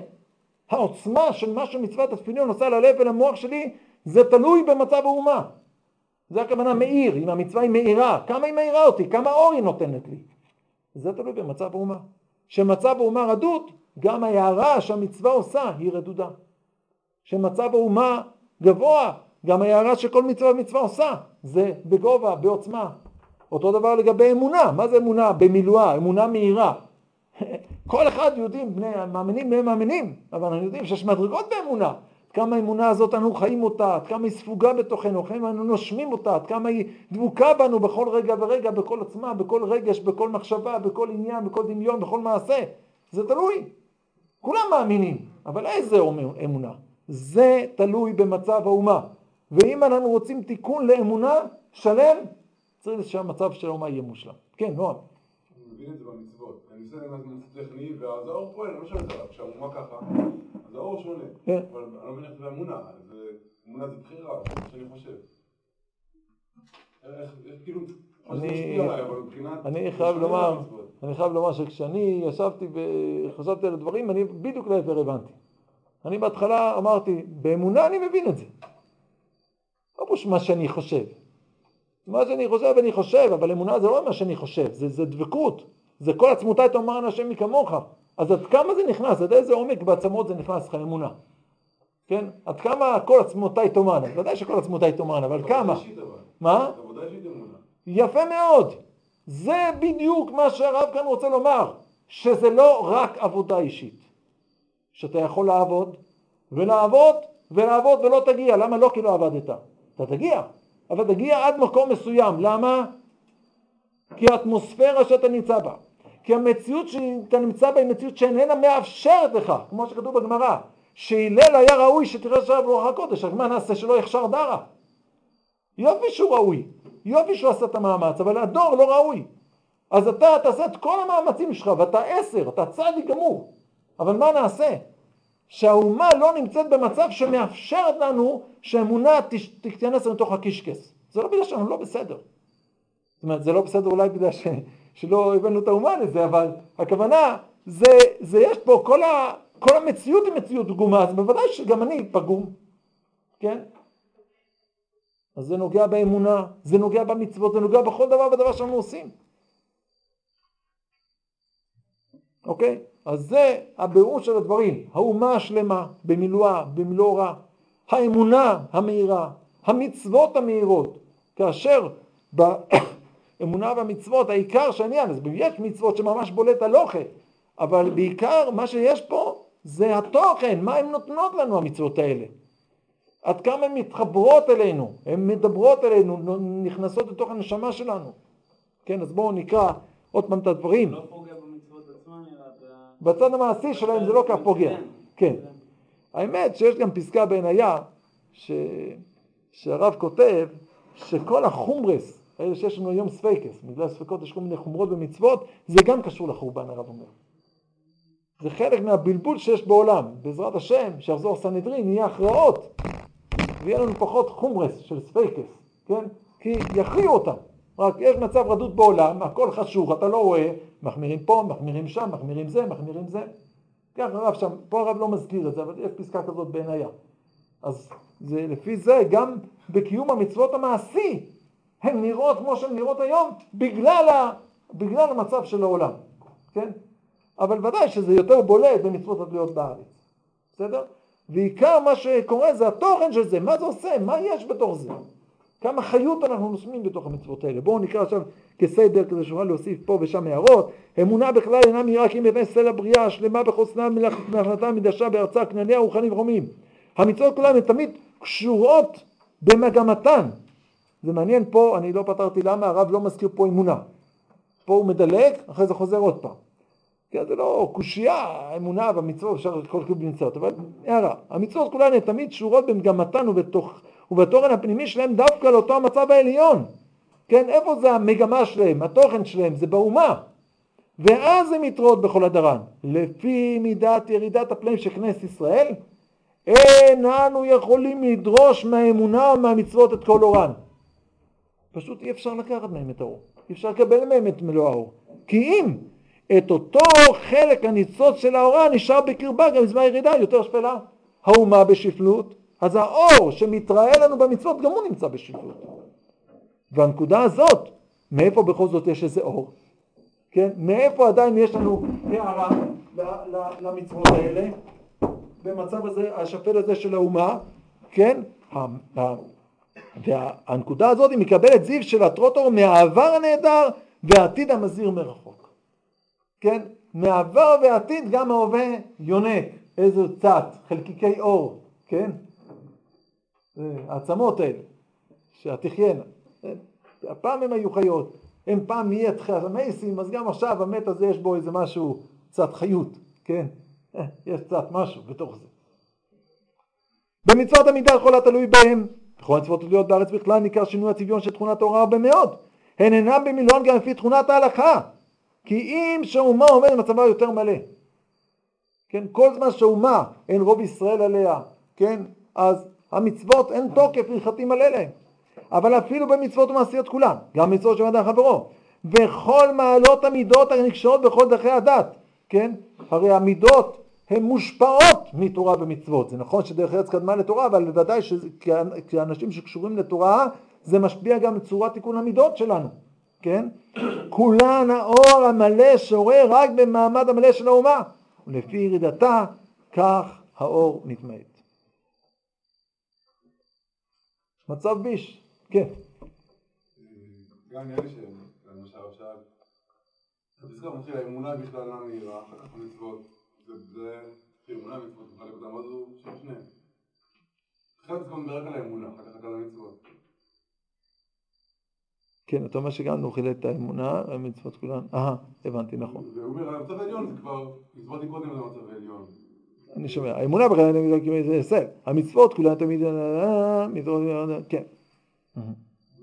העוצמה של מה שמצוות התפילין עושה ללב ולמוח שלי, זה תלוי במצב האומה. זה הכוונה מאיר, אם המצווה היא מאירה, כמה היא מאירה אותי, כמה אור היא נותנת לי. זה תלוי במצב האומה. כשמצב האומה רדוד, גם ההערה שהמצווה עושה היא רדודה. כשמצב האומה גבוה, גם ההערה שכל מצווה ומצווה עושה, זה בגובה, בעוצמה. אותו דבר לגבי אמונה, מה זה אמונה? במילואה, אמונה מהירה. כל אחד יודעים, בני המאמינים בני מאמינים, אבל אנחנו יודעים שיש מדרגות באמונה. כמה האמונה הזאת אנו חיים אותה, עד כמה היא ספוגה בתוכנו, עד כמה אנו נושמים אותה, עד כמה היא דבוקה בנו בכל רגע ורגע, בכל עצמה, בכל רגש, בכל מחשבה, בכל עניין, בכל דמיון, בכל מעשה. זה תלוי. כולם מאמינים, אבל איזה אמונה? זה תלוי במצב האומה. ואם אנחנו רוצים תיקון לאמונה שלם, צריך שהמצב של האומה יהיה מושלם. כן, נועם. אני מבין את זה במצוות. אני עושה להם משהו טכני, ואז האור פועל, לא משנה זה, כשהאומה ככה, אז האור שונה. כן. אבל אני לא מבין איך זה באמונה, זה- אמונה זה בחירה, זה מה שאני חושב. איך, כאילו, אני- זה זה חייב לומר. אני חייב לומר שכשאני ישבתי וחשבתי על הדברים, אני בדיוק להפר הבנתי. אני בהתחלה אמרתי, באמונה אני מבין את זה. לא פשוט מה שאני חושב. מה שאני חושב אני חושב, אבל אמונה זה לא מה שאני חושב, זה, זה דבקות. זה כל עצמותי תאמרנה השם מכמוך. אז עד כמה זה נכנס, עד איזה עומק בעצמות זה נכנס לך אמונה. כן? עד כמה כל עצמותי תאמרנה, ודאי שכל עצמותי תאמרנה, אבל כמה? מה? יפה מאוד. זה בדיוק מה שהרב כאן רוצה לומר, שזה לא רק עבודה אישית. שאתה יכול לעבוד, ולעבוד, ולעבוד ולא תגיע. למה לא כי לא עבדת? אתה תגיע, אבל תגיע עד מקום מסוים. למה? כי האטמוספירה שאתה נמצא בה, כי המציאות שאתה נמצא בה היא מציאות שאיננה מאפשרת לך, כמו שכתוב בגמרא, שהלל היה ראוי שתראה שער ברוח הקודש, רק מה נעשה שלא יחשר דרה? יופי שהוא ראוי, יופי שהוא עשה את המאמץ, אבל הדור לא ראוי. אז אתה תעשה את כל המאמצים שלך, ואתה עשר, אתה צדיק גמור. אבל מה נעשה? שהאומה לא נמצאת במצב שמאפשרת לנו שהאמונה תש- תיכנס לתוך הקישקס. זה לא בגלל שאנחנו לא בסדר. זאת אומרת, זה לא בסדר אולי בגלל ש, שלא הבאנו את האומה לזה, אבל הכוונה, זה, זה יש פה, כל, ה, כל המציאות היא מציאות פגומה, אז בוודאי שגם אני פגום, כן? אז זה נוגע באמונה, זה נוגע במצוות, זה נוגע בכל דבר ודבר שאנחנו עושים. אוקיי? אז זה הבירור של הדברים. האומה השלמה, במילואה, במלוא רע. האמונה המהירה, המצוות המהירות. כאשר באמונה והמצוות, העיקר שהעניין, אז יש מצוות שממש בולט הלוכה, אבל בעיקר מה שיש פה זה התוכן, מה הן נותנות לנו המצוות האלה. עד כמה הן מתחברות אלינו, הן מדברות אלינו, נכנסות לתוך הנשמה שלנו. כן, אז בואו נקרא עוד פעם את הדברים. לא פוגע במצוות עצמן, אלא ב... בצד המעשי שלהם זה לא כך פוגע. כן. האמת שיש גם פסקה בעין איה, ש... שהרב כותב שכל החומרס, האלה שיש לנו היום ספייקס, בגלל ספקות יש כל מיני חומרות ומצוות, זה גם קשור לחורבן, הרב אומר. זה חלק מהבלבול שיש בעולם. בעזרת השם, שיחזור סנהדרין, יהיה הכרעות, ויהיה לנו פחות חומרס של ספייקס, כן? כי יכריעו אותם. רק יש מצב רדוד בעולם, הכל חשוך, אתה לא רואה, מחמירים פה, מחמירים שם, מחמירים זה, מחמירים זה. ככה הרב שם, פה הרב לא מזכיר את זה, אבל יש פסקה כזאת בעין איה. אז זה, לפי זה, גם בקיום המצוות המעשי, הן נראות כמו שהן נראות היום, בגלל, ה, בגלל המצב של העולם, כן? אבל ודאי שזה יותר בולט במצוות התלויות בארץ, בסדר? ועיקר מה שקורה זה התוכן של זה, מה זה עושה, מה יש בתוך זה. כמה חיות אנחנו נושמים בתוך המצוות האלה. בואו נקרא עכשיו כסדר כדי שנוכל להוסיף פה ושם הערות. אמונה בכלל אינה מהירה כי מבנה סלע בריאה השלמה בחוסנה מלאכתה מדשה בארצה כנניה ורוחנים ורומים. המצוות כולן הן תמיד קשורות במגמתן. זה מעניין פה, אני לא פתרתי למה הרב לא מזכיר פה אמונה. פה הוא מדלג, אחרי זה חוזר עוד פעם. כן, זה לא קושייה, אמונה והמצוות, אפשר כל כאילו במצוות, אבל הערה, המצוות כולן הן תמיד שורות במגמתן ובתוך, ובתורן הפנימי שלהם דווקא לאותו המצב העליון. כן, איפה זה המגמה שלהם, התוכן שלהם, זה באומה. ואז הן יתרות בכל הדרן. לפי מידת ירידת הפלאים של כנסת ישראל, אין אנו יכולים לדרוש מהאמונה ומהמצוות את כל אורן. פשוט אי אפשר לקחת מהם את האור, אי אפשר לקבל מהם את מלוא האור. כי אם את אותו חלק הניצוץ של האורה נשאר בקרבה גם בזמן הירידה יותר שפלה. האומה בשפלות, אז האור שמתראה לנו במצוות גם הוא נמצא בשפלות. והנקודה הזאת, מאיפה בכל זאת יש איזה אור? כן? מאיפה עדיין יש לנו הערה למצוות האלה? במצב הזה, השפל הזה של האומה, כן? והנקודה הזאת היא מקבלת זיו של הטרוטור מהעבר הנהדר והעתיד המזהיר מרחוק. כן? מעבר ועתיד גם ההווה יונק, איזה צת, חלקיקי אור, כן? העצמות האלה, שהתחיינה. הפעם הם היו חיות, הם פעם מי המייסים, אז גם עכשיו המת הזה יש בו איזה משהו, קצת חיות, כן? יש קצת משהו בתוך זה. במצוות המידה כל התלוי בהם, בכל המצוות תלויות בארץ בכלל ניכר שינוי הצביון של תכונת ההוראה הרבה מאוד. הן אינן במילון גם לפי תכונת ההלכה. כי אם שאומה עומד במצבה יותר מלא, כן, כל זמן שאומה אין רוב ישראל עליה, כן, אז המצוות אין תוקף הלכתי מלא להם. אבל אפילו במצוות ומעשיות כולן, גם מצוות של אדם חברו, וכל מעלות המידות הנקשרות בכל דרכי הדת, כן, הרי המידות הן מושפעות מתורה ומצוות. זה נכון שדרך ארץ קדמה לתורה, אבל בוודאי שכאנשים שקשורים לתורה, זה משפיע גם לצורת תיקון המידות שלנו, כן? כולן האור המלא שורה רק במעמד המלא של האומה, ולפי ירידתה כך האור נתמעט. מצב ביש, כן. גם נראה לי שלמשל עכשיו, הפסקה מתחילה, האמונה בכלל לא מהירה, אחר כך המצוות. זה אמונה מצוות, מחלק אותם, אז הוא שם שניהם. תחילת הפסקה מדבר רק על האמונה, אחר כך על המצוות. כן, אתה אומר שגם הוא חילל את האמונה, המצוות כולן, אהה, הבנתי, נכון. והוא אומר, המצב העליון זה כבר, הסברתי קודם על המצב העליון. אני שומע, האמונה בכלל זה הישג, המצוות כולן תמיד, כן.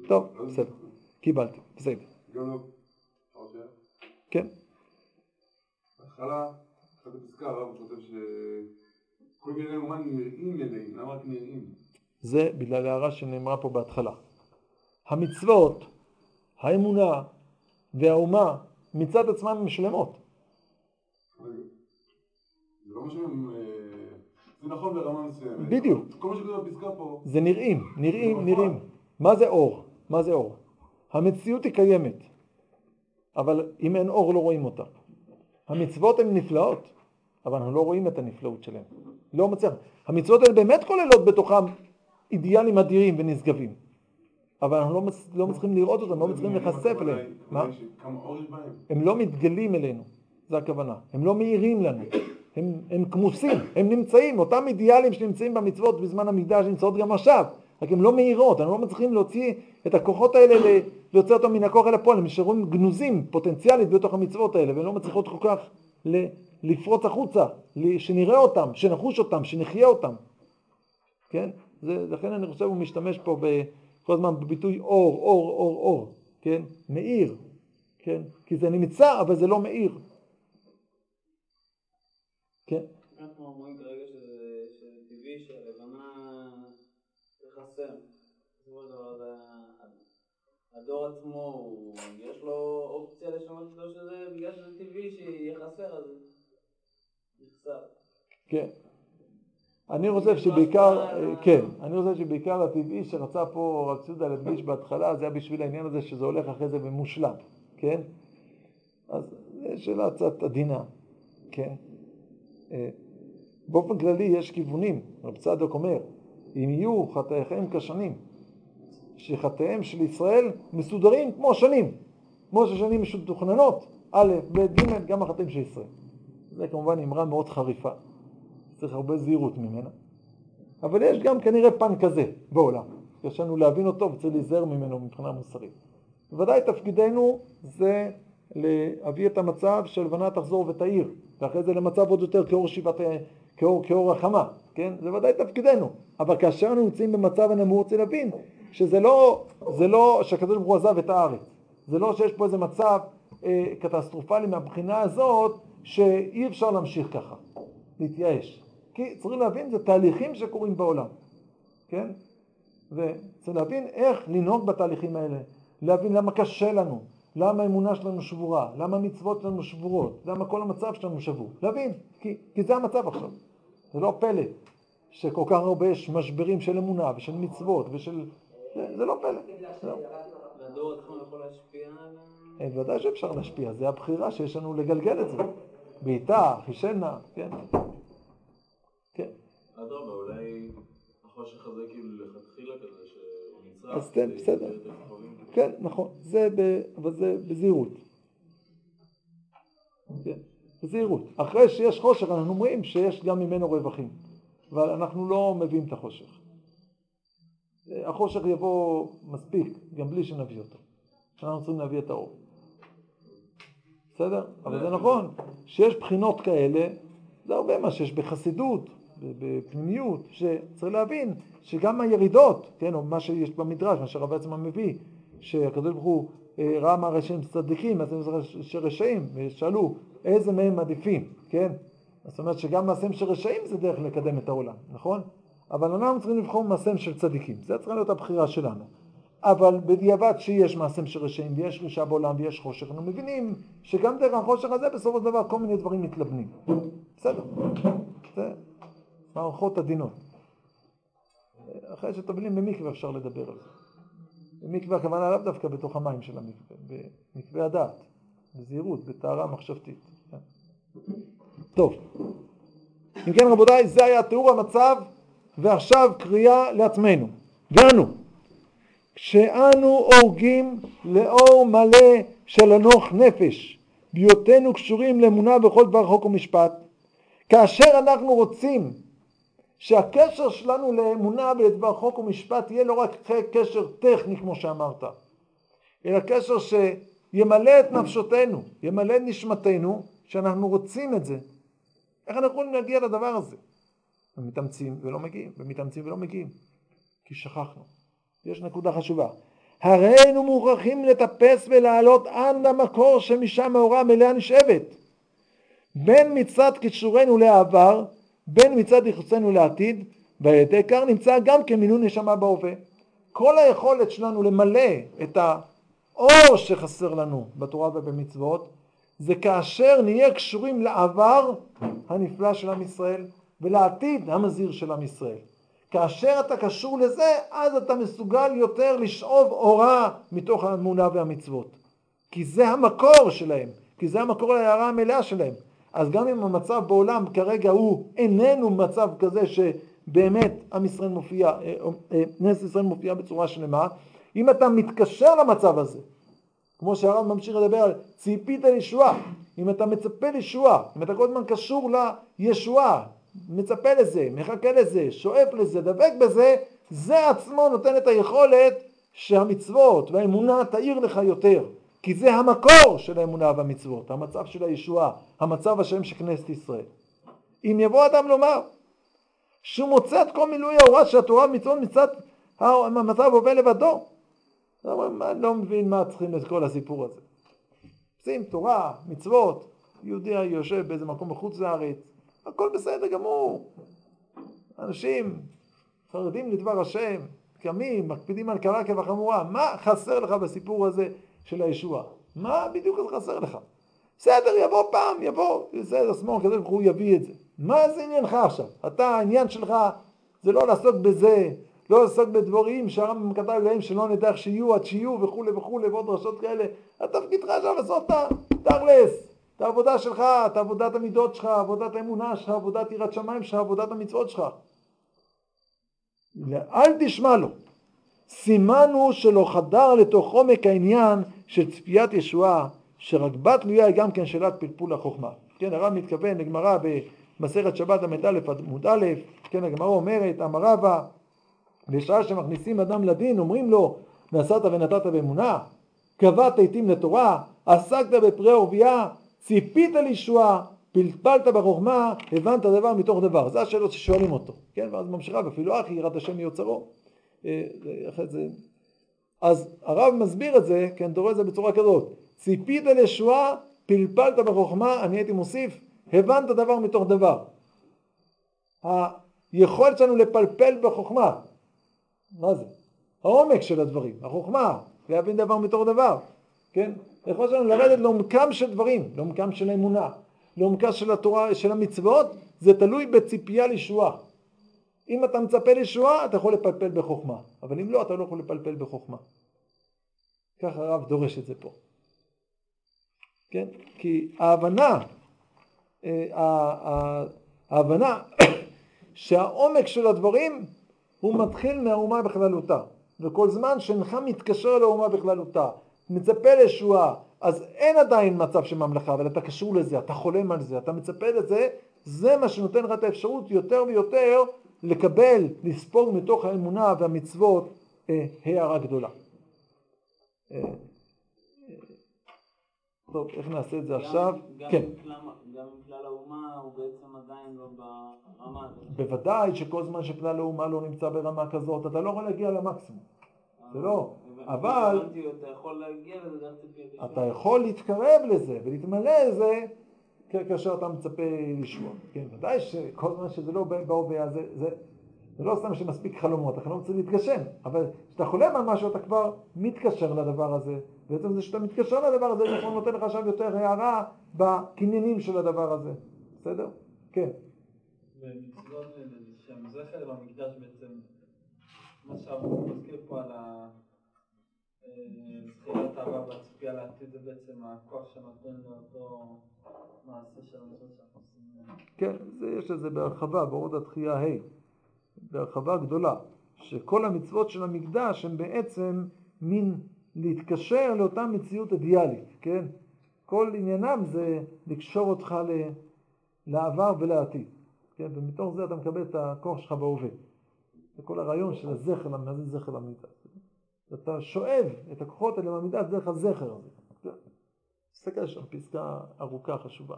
טוב, בסדר, קיבלתי, בסדר. לא, כן. בהתחלה אחת הפסקה הרב כותב שכל מיני אומן נראים אליהם, למה רק נראים? זה בגלל הערה שנאמרה פה בהתחלה. המצוות, האמונה והאומה מצד עצמם הן שלמות. זה לא משנה, אה, זה נכון ברמה מסוימת. בדיוק. כל מה שכתוב בפסקה פה... זה נראים, נראים, נראים. מה זה אור? מה זה אור? המציאות היא קיימת, אבל אם אין אור לא רואים אותה. המצוות הן נפלאות, אבל אנחנו לא רואים את הנפלאות שלהן. לא מצליח. המצוות האלה באמת כוללות בתוכם אידיאלים אדירים ונשגבים. אבל אנחנו לא, מצ... לא מצליחים לראות אותם, לא מצליחים להיחשף אליהם. מה? הם לא מתגלים אלינו, זה הכוונה. הם לא מאירים לנו. הם, הם כמוסים, הם נמצאים, אותם אידיאלים שנמצאים במצוות בזמן המידה שנמצאות גם עכשיו, רק הם לא מאירות, אנחנו לא מצליחים להוציא את הכוחות האלה, להוציא אותם מן הכוח אל הפועל, הם נשארו גנוזים פוטנציאלית בתוך המצוות האלה, והן לא מצליחות כל כך לפרוץ החוצה, שנראה אותם, שנחוש אותם, שנחיה אותם. כן? זה, לכן אני חושב הוא משתמש פה ב, כל הזמן בביטוי אור, אור, אור, אור, כן? מאיר, כן? כי זה נמצא אבל זה לא מאיר. כן? אנחנו אומרים כרגע שזה טבעי שהלבנה תחסר. הדור עצמו, יש לו אופציה לשנות את זה בגלל שזה טבעי שיהיה חסר אז נחסר. כן. אני חושב שבעיקר, כן, אני חושב שבעיקר הטבעי שרצה פה רב ציודה להדגיש בהתחלה, זה היה בשביל העניין הזה שזה הולך אחרי זה במושלם, כן? אז זו שאלה קצת עדינה, כן? באופן כללי יש כיוונים, רב צדוק אומר, אם יהיו חטאיכם כשנים, שחטאיהם של ישראל מסודרים כמו שנים, כמו ששנים מתוכננות, א', ב', ג', גם החטאים של ישראל. זה כמובן אמרה מאוד חריפה, צריך הרבה זהירות ממנה. אבל יש גם כנראה פן כזה בעולם. יש לנו להבין אותו וצריך להיזהר ממנו מבחינה מוסרית. בוודאי תפקידנו זה להביא את המצב שלבנה תחזור ותאיר, ואחרי זה למצב עוד יותר כאור שיבת, כאור, כאור החמה, כן? זה ודאי תפקידנו. אבל כאשר אנחנו נמצאים במצב הנמוך, רוצים להבין שזה לא, זה לא שהקדוש ברוך הוא עזב את הארץ. זה לא שיש פה איזה מצב אה, קטסטרופלי מהבחינה הזאת שאי אפשר להמשיך ככה, להתייאש. כי צריכים להבין, זה תהליכים שקורים בעולם, כן? וצריך להבין איך לנהוג בתהליכים האלה, להבין למה קשה לנו, למה האמונה שלנו שבורה, למה המצוות שלנו שבורות, למה כל המצב שלנו שבור, להבין, כי, כי זה המצב עכשיו, זה לא פלא שכל כך הרבה יש משברים של אמונה ושל מצוות ושל... זה, זה לא פלא. והדור עצמו יכול להשפיע על ה... בוודאי שאפשר להשפיע, זה הבחירה שיש לנו לגלגל את זה. בעיטה, חישנה, כן. כן. אדרבה, אולי החושך הזה כאילו לכתחילה כזה שהוא נצרך. אז כן, בסדר. כן, נכון, זה. אבל זה בזהירות. כן, בזהירות. אחרי שיש חושך אנחנו אומרים שיש גם ממנו רווחים, אבל אנחנו לא מביאים את החושך. החושך יבוא מספיק, גם בלי שנביא אותו. אנחנו צריכים להביא את האור. בסדר? אבל זה נכון שיש בחינות כאלה, זה הרבה מה שיש בחסידות, בפנימיות, שצריך להבין שגם הירידות, כן, או מה שיש במדרש, מה שהרב עצמם מביא, שהקדוש ברוך הוא אה, ראה מה רשעים צדיקים, מה שרשעים, ושאלו איזה מהם עדיפים, כן? זאת אומרת שגם מעשיהם של רשעים זה דרך לקדם את העולם, נכון? אבל אנחנו צריכים לבחור מעשיהם של צדיקים, זה צריכה להיות הבחירה שלנו. אבל בדיעבד שיש מעשיהם של רשעים ויש רשעה בעולם ויש חושך, אנחנו מבינים שגם דרך החושך הזה בסופו של דבר כל מיני דברים מתלבנים. בסדר, זה מערכות עדינות. אחרי שטובלים במקווה אפשר לדבר על זה. במקווה הכוונה לאו דווקא בתוך המים של המקווה, במקווה הדעת, בזהירות, בטהרה מחשבתית. כן. טוב, אם כן רבותיי, זה היה תיאור המצב ועכשיו קריאה לעצמנו. ואנו, כשאנו הורגים לאור מלא של הנוח נפש, בהיותנו קשורים לאמונה בכל דבר חוק ומשפט, כאשר אנחנו רוצים שהקשר שלנו לאמונה ולדבר חוק ומשפט יהיה לא רק קשר טכני כמו שאמרת, אלא קשר שימלא את נפשותנו, ימלא את נשמתנו, שאנחנו רוצים את זה. איך אנחנו יכולים להגיע לדבר הזה? ומתאמצים ולא מגיעים, ומתאמצים ולא מגיעים, כי שכחנו. יש נקודה חשובה. הרי היינו מוכרחים לטפס ולעלות עד למקור שמשם ההוראה המלאה נשאבת. בין מצד קישורנו לעבר, בין מצד יחסנו לעתיד, כך נמצא גם כמינון כן נשמה בהווה. כל היכולת שלנו למלא את האור שחסר לנו בתורה ובמצוות, זה כאשר נהיה קשורים לעבר הנפלא של עם ישראל ולעתיד המזהיר של עם ישראל. כאשר אתה קשור לזה, אז אתה מסוגל יותר לשאוב אורה מתוך האמונה והמצוות. כי זה המקור שלהם, כי זה המקור להערה המלאה שלהם. אז גם אם המצב בעולם כרגע הוא איננו מצב כזה שבאמת עם ישראל מופיע, אה, אה, נס ישראל מופיע בצורה שלמה, אם אתה מתקשר למצב הזה, כמו שהרב ממשיך לדבר על ציפית לישועה, אם אתה מצפה לישועה, אם אתה כל הזמן קשור לישועה, מצפה לזה, מחכה לזה, שואף לזה, דבק בזה, זה עצמו נותן את היכולת שהמצוות והאמונה תאיר לך יותר. כי זה המקור של האמונה והמצוות, המצב של הישועה, המצב השם של כנסת ישראל. אם יבוא אדם לומר שהוא מוצא את כל מילוי ההוראה של התורה ומצוות מצד המצב עובר לבדו, אני לא מבין מה צריכים את כל הסיפור הזה. עושים תורה, מצוות, יהודי יושב באיזה מקום בחוץ לארץ, הכל בסדר גמור. אנשים חרדים לדבר השם, קמים, מקפידים על קלה כבחמורה, מה חסר לך בסיפור הזה של הישוע? מה בדיוק זה חסר לך? בסדר, יבוא פעם, יבוא, בסדר, שמאל, כזה הוא יביא את זה. מה זה עניינך עכשיו? אתה, העניין שלך זה לא לעסוק בזה, לא לעסוק בדבורים שהרמב"ם כתב להם שלא נדע איך שיהיו עד שיהיו וכולי וכולי ועוד דרשות כאלה. התפקידך עכשיו לעשות את התכלס. את העבודה שלך, את עבודת המידות שלך, עבודת האמונה שלך, עבודת יראת שמיים שלך, עבודת המצוות שלך. אל תשמע לו. סימנו שלא חדר לתוך עומק העניין של צפיית ישועה, שרק בה תלויה היא גם כן שאלת פלפול החוכמה. כן, הרב מתכוון לגמרא מסכת שבת ל"א עמוד א', כן, הגמרא אומרת, אמר רבא, בשעה שמכניסים אדם לדין, אומרים לו, נשאת ונתת באמונה, קבעת עתים לתורה, עסקת בפרי עורביה, ציפית לישועה, פלפלת בחוכמה, הבנת דבר מתוך דבר. זה השאלות ששואלים אותו, כן? ואז ממשיכה, ואפילו אחי יראת השם מיוצרו. אה, זה, אז הרב מסביר את זה, כן, דורש את זה בצורה כזאת, ציפית לישועה, פלפלת בחוכמה, אני הייתי מוסיף, הבנת דבר מתוך דבר. היכולת שלנו לפלפל בחוכמה, מה זה? העומק של הדברים, החוכמה, להבין דבר מתוך דבר, כן? היכולת שלנו לרדת לעומקם של דברים, לעומקם של האמונה, לעומקה של התורה, של המצוות, זה תלוי בציפייה לישועה. אם אתה מצפה לישועה, אתה יכול לפלפל בחוכמה, אבל אם לא, אתה לא יכול לפלפל בחוכמה. ככה הרב דורש את זה פה. כן? כי ההבנה, אה, ההבנה שהעומק של הדברים הוא מתחיל מהאומה בכללותה, וכל זמן שאינך מתקשר לאומה בכללותה, מצפה לישועה, אז אין עדיין מצב של ממלכה, אבל אתה קשור לזה, אתה חולם על זה, אתה מצפה לזה, זה מה שנותן לך את האפשרות יותר ויותר לקבל, לספוג מתוך האמונה והמצוות אה, הערה גדולה. אה, אה, טוב, איך נעשה את זה עכשיו? גם כן. גם כלל האומה הוא בעצם עדיין לא ברמה הזאת. בוודאי שכל זמן שכלל האומה לא נמצא ברמה כזאת, אתה לא יכול להגיע למקסימום. זה לא. אבל אתה יכול להגיע לזה. אתה יכול להתקרב לזה ולהתמלא לזה כאשר אתה מצפה לשמוע. כן, ודאי שכל זמן שזה לא בהווה, זה, זה, זה לא סתם שמספיק חלומות, החלום צריך להתגשם, אבל כשאתה חולם על משהו אתה כבר מתקשר לדבר הזה, בעצם זה שאתה מתקשר לדבר הזה, זה כבר נותן לך עכשיו יותר הערה בקניינים של הדבר הזה, בסדר? כן. ומצוות שם זכר במקדש בעצם, מה שהרב מזכיר פה על ה... זכירת אהבה והציפייה לעתיד זה בעצם הכוח שנותן לאותו מעשה של המצוות שאנחנו עושים. כן, יש לזה בהרחבה, בעוד התחייה ה', בהרחבה גדולה, שכל המצוות של המקדש הם בעצם מין להתקשר לאותה מציאות אידיאלית, כן? כל עניינם זה לקשור אותך לעבר ולעתיד, כן? ומתוך זה אתה מקבל את הכוח שלך בהווה. זה כל הרעיון של הזכר, מה זה זכר למקדש? אתה שואב את הכוחות האלה מהמידה דרך הזכר הזה. תסתכל שם, פסקה ארוכה חשובה.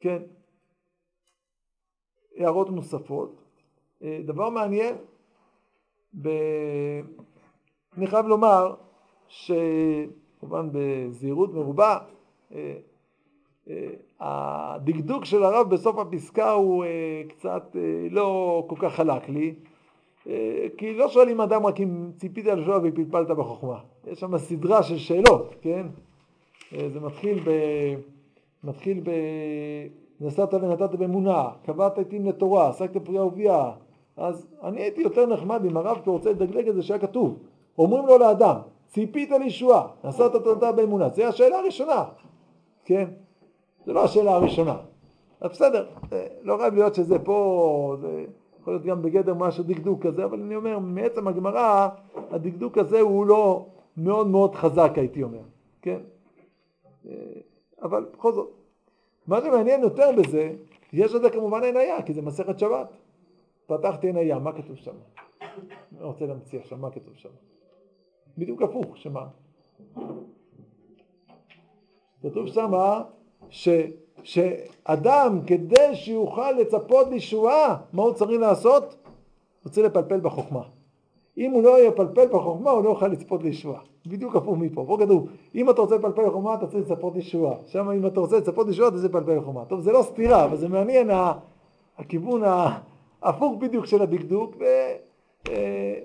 כן, הערות נוספות. אה, דבר מעניין, ב... אני חייב לומר שכמובן בזהירות מרובה, אה, אה, הדקדוק של הרב בסוף הפסקה הוא קצת לא כל כך חלק לי. אה, כי לא שואלים אדם רק אם ציפית שואה ופלפלת בחוכמה. יש שם סדרה של שאלות, כן? אה, זה מתחיל ב... מתחיל ב... נסעת ונתת באמונה, קבעת עתים לתורה, עסקת פרי אהוביה. אז אני הייתי יותר נחמד אם הרב רוצה לדגדג את זה שהיה כתוב. אומרים לו לאדם, ציפית לישועה, נסעת ונתת באמונה. זו השאלה הראשונה, כן? זו לא השאלה הראשונה. אז בסדר, אה, לא חייב להיות שזה פה... זה... יכול להיות גם בגדר משהו דקדוק כזה, אבל אני אומר, מעצם הגמרא, הדקדוק הזה הוא לא מאוד מאוד חזק הייתי אומר, כן? אה, אבל בכל זאת, מה שמעניין יותר בזה, יש לזה כמובן עין היה, כי זה מסכת שבת. פתחתי עין היה, מה כתוב שם? אני רוצה להמציא עכשיו, מה כתוב שם? בדיוק הפוך, שמה? כתוב שמה ש... שאדם כדי שיוכל לצפות לישועה, מה הוא צריך לעשות? הוא צריך לפלפל בחוכמה. אם הוא לא יפלפל בחוכמה, הוא לא יוכל לצפות לישועה. בדיוק הפוך מפה. פה כתוב, אם אתה רוצה לפלפל בחוכמה, אתה צריך לצפות לישועה. שם אם אתה רוצה לצפות לישועה, אתה צריך לפלפל בחוכמה. טוב, זה לא סתירה, אבל זה מעניין הכיוון ההפוך בדיוק של הדקדוק, ו... אה,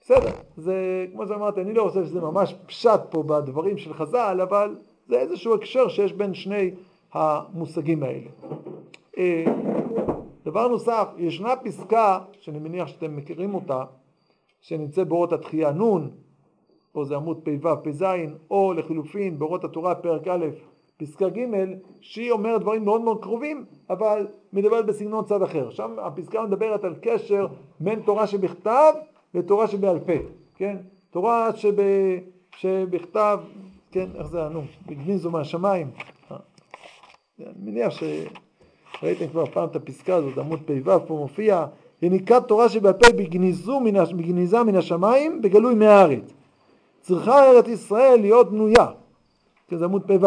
בסדר, זה כמו שאמרתי, אני לא חושב שזה ממש פשט פה בדברים של חז"ל, אבל זה איזשהו הקשר שיש בין שני המושגים האלה. אה, דבר נוסף, ישנה פסקה, שאני מניח שאתם מכירים אותה, שנמצאת באורות התחייה נ', פה זה עמוד פ"ו, פ"ז, או לחילופין באורות התורה פרק א', פסקה ג', שהיא אומרת דברים מאוד מאוד קרובים, אבל מדברת בסגנון צד אחר. שם הפסקה מדברת על קשר בין תורה שבכתב לתורה שבעל פה, כן? תורה שב, שבכתב, כן, איך זה, נו, בגבין זו מהשמיים, אני מניח ש... ראיתם כבר פעם את הפסקה הזאת, עמוד פ"ו פה מופיע, יניקת תורה שבעל פה בגניזה מן השמיים בגלוי מהארץ. צריכה ארץ ישראל להיות בנויה, כן, זה עמוד פ"ו.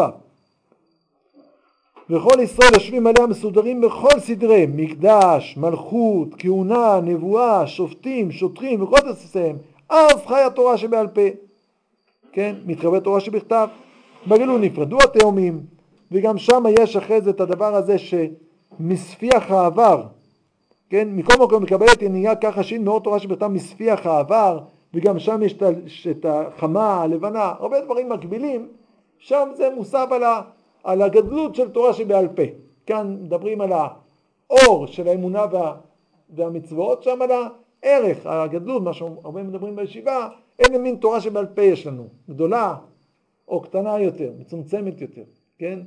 וכל ישראל יושבים עליה מסודרים בכל סדרי מקדש, מלכות, כהונה, נבואה, שופטים, שוטרים וכל תסיסיהם אז חי התורה שבעל פה כן, מתחבא תורה שבכתב בגלוי נפרדו התאומים וגם שם יש אחרי זה את הדבר הזה שמספיח העבר כן, מכל מקום מקבלת ינייה ככה שין מאור תורה שבכתב מספיח העבר וגם שם יש את החמה, הלבנה, הרבה דברים מקבילים שם זה מוסב על, ה, על הגדלות של תורה שבעל פה. כאן מדברים על האור של האמונה וה, והמצוות, שם על הערך, הגדלות, מה שהרבה מדברים בישיבה, איזה מין תורה שבעל פה יש לנו, גדולה או קטנה יותר, מצומצמת יותר, כן?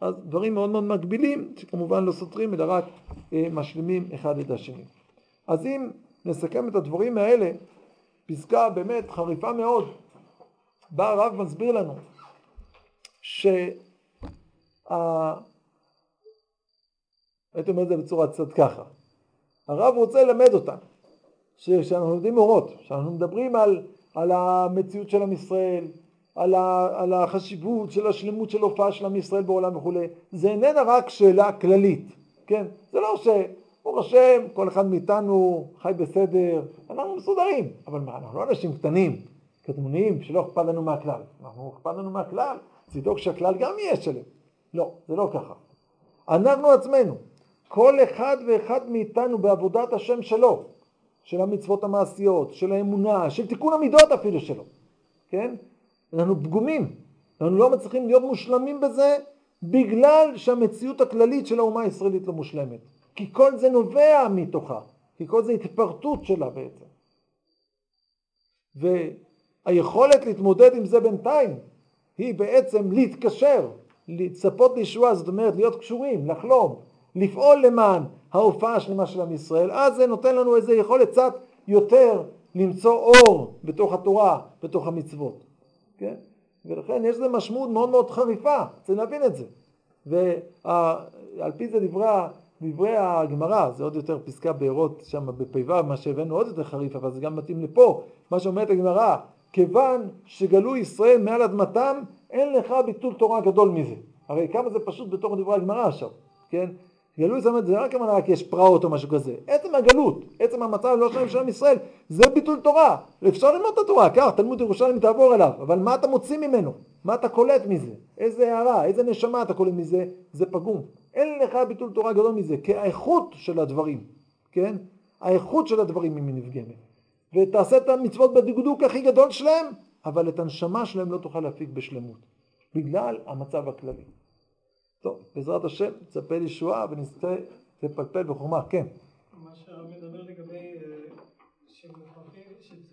אז דברים מאוד מאוד מקבילים, שכמובן לא סותרים, אלא רק אה, משלימים אחד את השני. אז אם נסכם את הדברים האלה, פסקה באמת חריפה מאוד, בא הרב מסביר לנו שה... הייתי אומר את זה בצורה קצת ככה. הרב רוצה ללמד אותנו, שכשאנחנו לומדים אורות, כשאנחנו מדברים על, על המציאות של עם ישראל, על, ה, על החשיבות של השלמות של הופעה של עם ישראל בעולם וכולי, זה איננה רק שאלה כללית, כן? זה לא שברוך השם, כל אחד מאיתנו חי בסדר, אנחנו מסודרים, אבל מה, אנחנו לא אנשים קטנים, קטנוניים, שלא אכפת לנו מהכלל. אנחנו אכפת לנו מהכלל, אז לדאוג שהכלל גם יהיה שלם. לא, זה לא ככה. אנחנו עצמנו, כל אחד ואחד מאיתנו בעבודת השם שלו, של המצוות המעשיות, של האמונה, של תיקון המידות אפילו שלו, כן? אנחנו פגומים, אנחנו לא מצליחים להיות מושלמים בזה בגלל שהמציאות הכללית של האומה הישראלית לא מושלמת. כי כל זה נובע מתוכה, כי כל זה התפרטות שלה בעצם. והיכולת להתמודד עם זה בינתיים היא בעצם להתקשר, לצפות לישועה, זאת אומרת להיות קשורים, לחלום, לפעול למען ההופעה השלמה של עם ישראל, אז זה נותן לנו איזה יכולת קצת יותר למצוא אור בתוך התורה, בתוך המצוות, כן? ולכן יש לזה משמעות מאוד מאוד חריפה, צריך להבין את זה. ועל פי זה דברי, דברי הגמרא, זה עוד יותר פסקה בארות שם בפ"ו, מה שהבאנו עוד יותר חריף, אבל זה גם מתאים לפה, מה שאומרת הגמרא, כיוון שגלו ישראל מעל אדמתם, אין לך ביטול תורה גדול מזה. הרי כמה זה פשוט בתוך דברי הגמרא עכשיו, כן? גלות זאת אומרת, זה לא הכוונה רק יש פרעות או משהו כזה, עצם הגלות, עצם המצב לא שלם של עם ישראל, זה ביטול תורה. אפשר ללמוד את התורה, קח, תלמוד ירושלים תעבור אליו, אבל מה אתה מוציא ממנו? מה אתה קולט מזה? איזה הערה, איזה נשמה אתה קולט מזה? זה פגום. אין לך ביטול תורה גדול מזה, כי האיכות של הדברים, כן? האיכות של הדברים היא נפגמת. ותעשה את המצוות בדקדוק הכי גדול שלהם, אבל את הנשמה שלהם לא תוכל להפיק בשלמות, בגלל המצב הכללי. טוב, בעזרת השם, נצפה לישועה ונזכה לפלפל בחוכמה, כן. מה שהרב מדבר לגבי אה,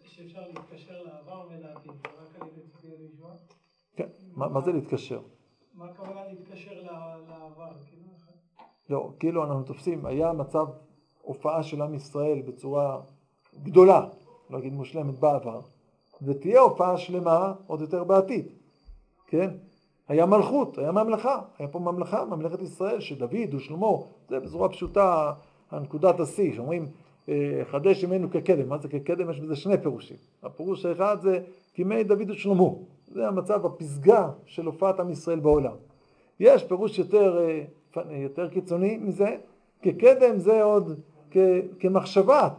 שאפשר להתקשר לעבר ולעתיד, רק על ידי ציפייה לישועה? כן, מה, זה להתקשר? מה הכוונה להתקשר לעבר? כאילו, לא, כאילו אנחנו תופסים, היה מצב הופעה של עם ישראל בצורה גדולה, לא אגיד מושלמת בעבר, ותהיה הופעה שלמה עוד יותר בעתיד, כן? היה מלכות, היה ממלכה, היה פה ממלכה, ממלכת ישראל, שדוד ושלמה, זה בצורה פשוטה הנקודת השיא, שאומרים אה, חדש ימינו כקדם, מה זה כקדם? יש בזה שני פירושים. הפירוש האחד זה כימי דוד ושלמה, זה המצב הפסגה של הופעת עם ישראל בעולם. יש פירוש יותר, אה, יותר קיצוני מזה, כקדם זה עוד כ, כמחשבת,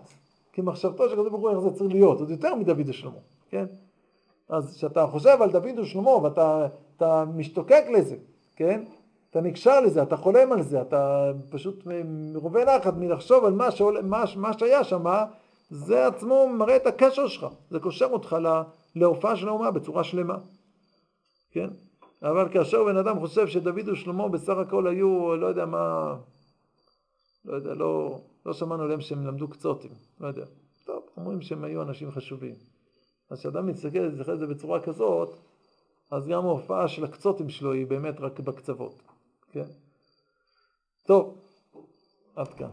כמחשבתו של ברוך הוא איך זה צריך להיות, עוד יותר מדוד ושלמה, כן? אז כשאתה חושב על דוד ושלמה ואתה אתה משתוקק לזה, כן? אתה נקשר לזה, אתה חולם על זה, אתה פשוט מרובה נחת מלחשוב על מה, שעול, מה, מה שהיה שם, זה עצמו מראה את הקשר שלך, זה קושר אותך לה, להופעה של האומה בצורה שלמה, כן? אבל כאשר בן אדם חושב שדוד ושלמה בסך הכל היו, לא יודע מה, לא יודע, לא, לא שמענו עליהם שהם למדו קצותים, לא יודע. טוב, אומרים שהם היו אנשים חשובים. אז כשאדם מסתכל על זה בצורה כזאת, אז גם ההופעה של הקצותים שלו היא באמת רק בקצוות, כן? טוב, עד כאן.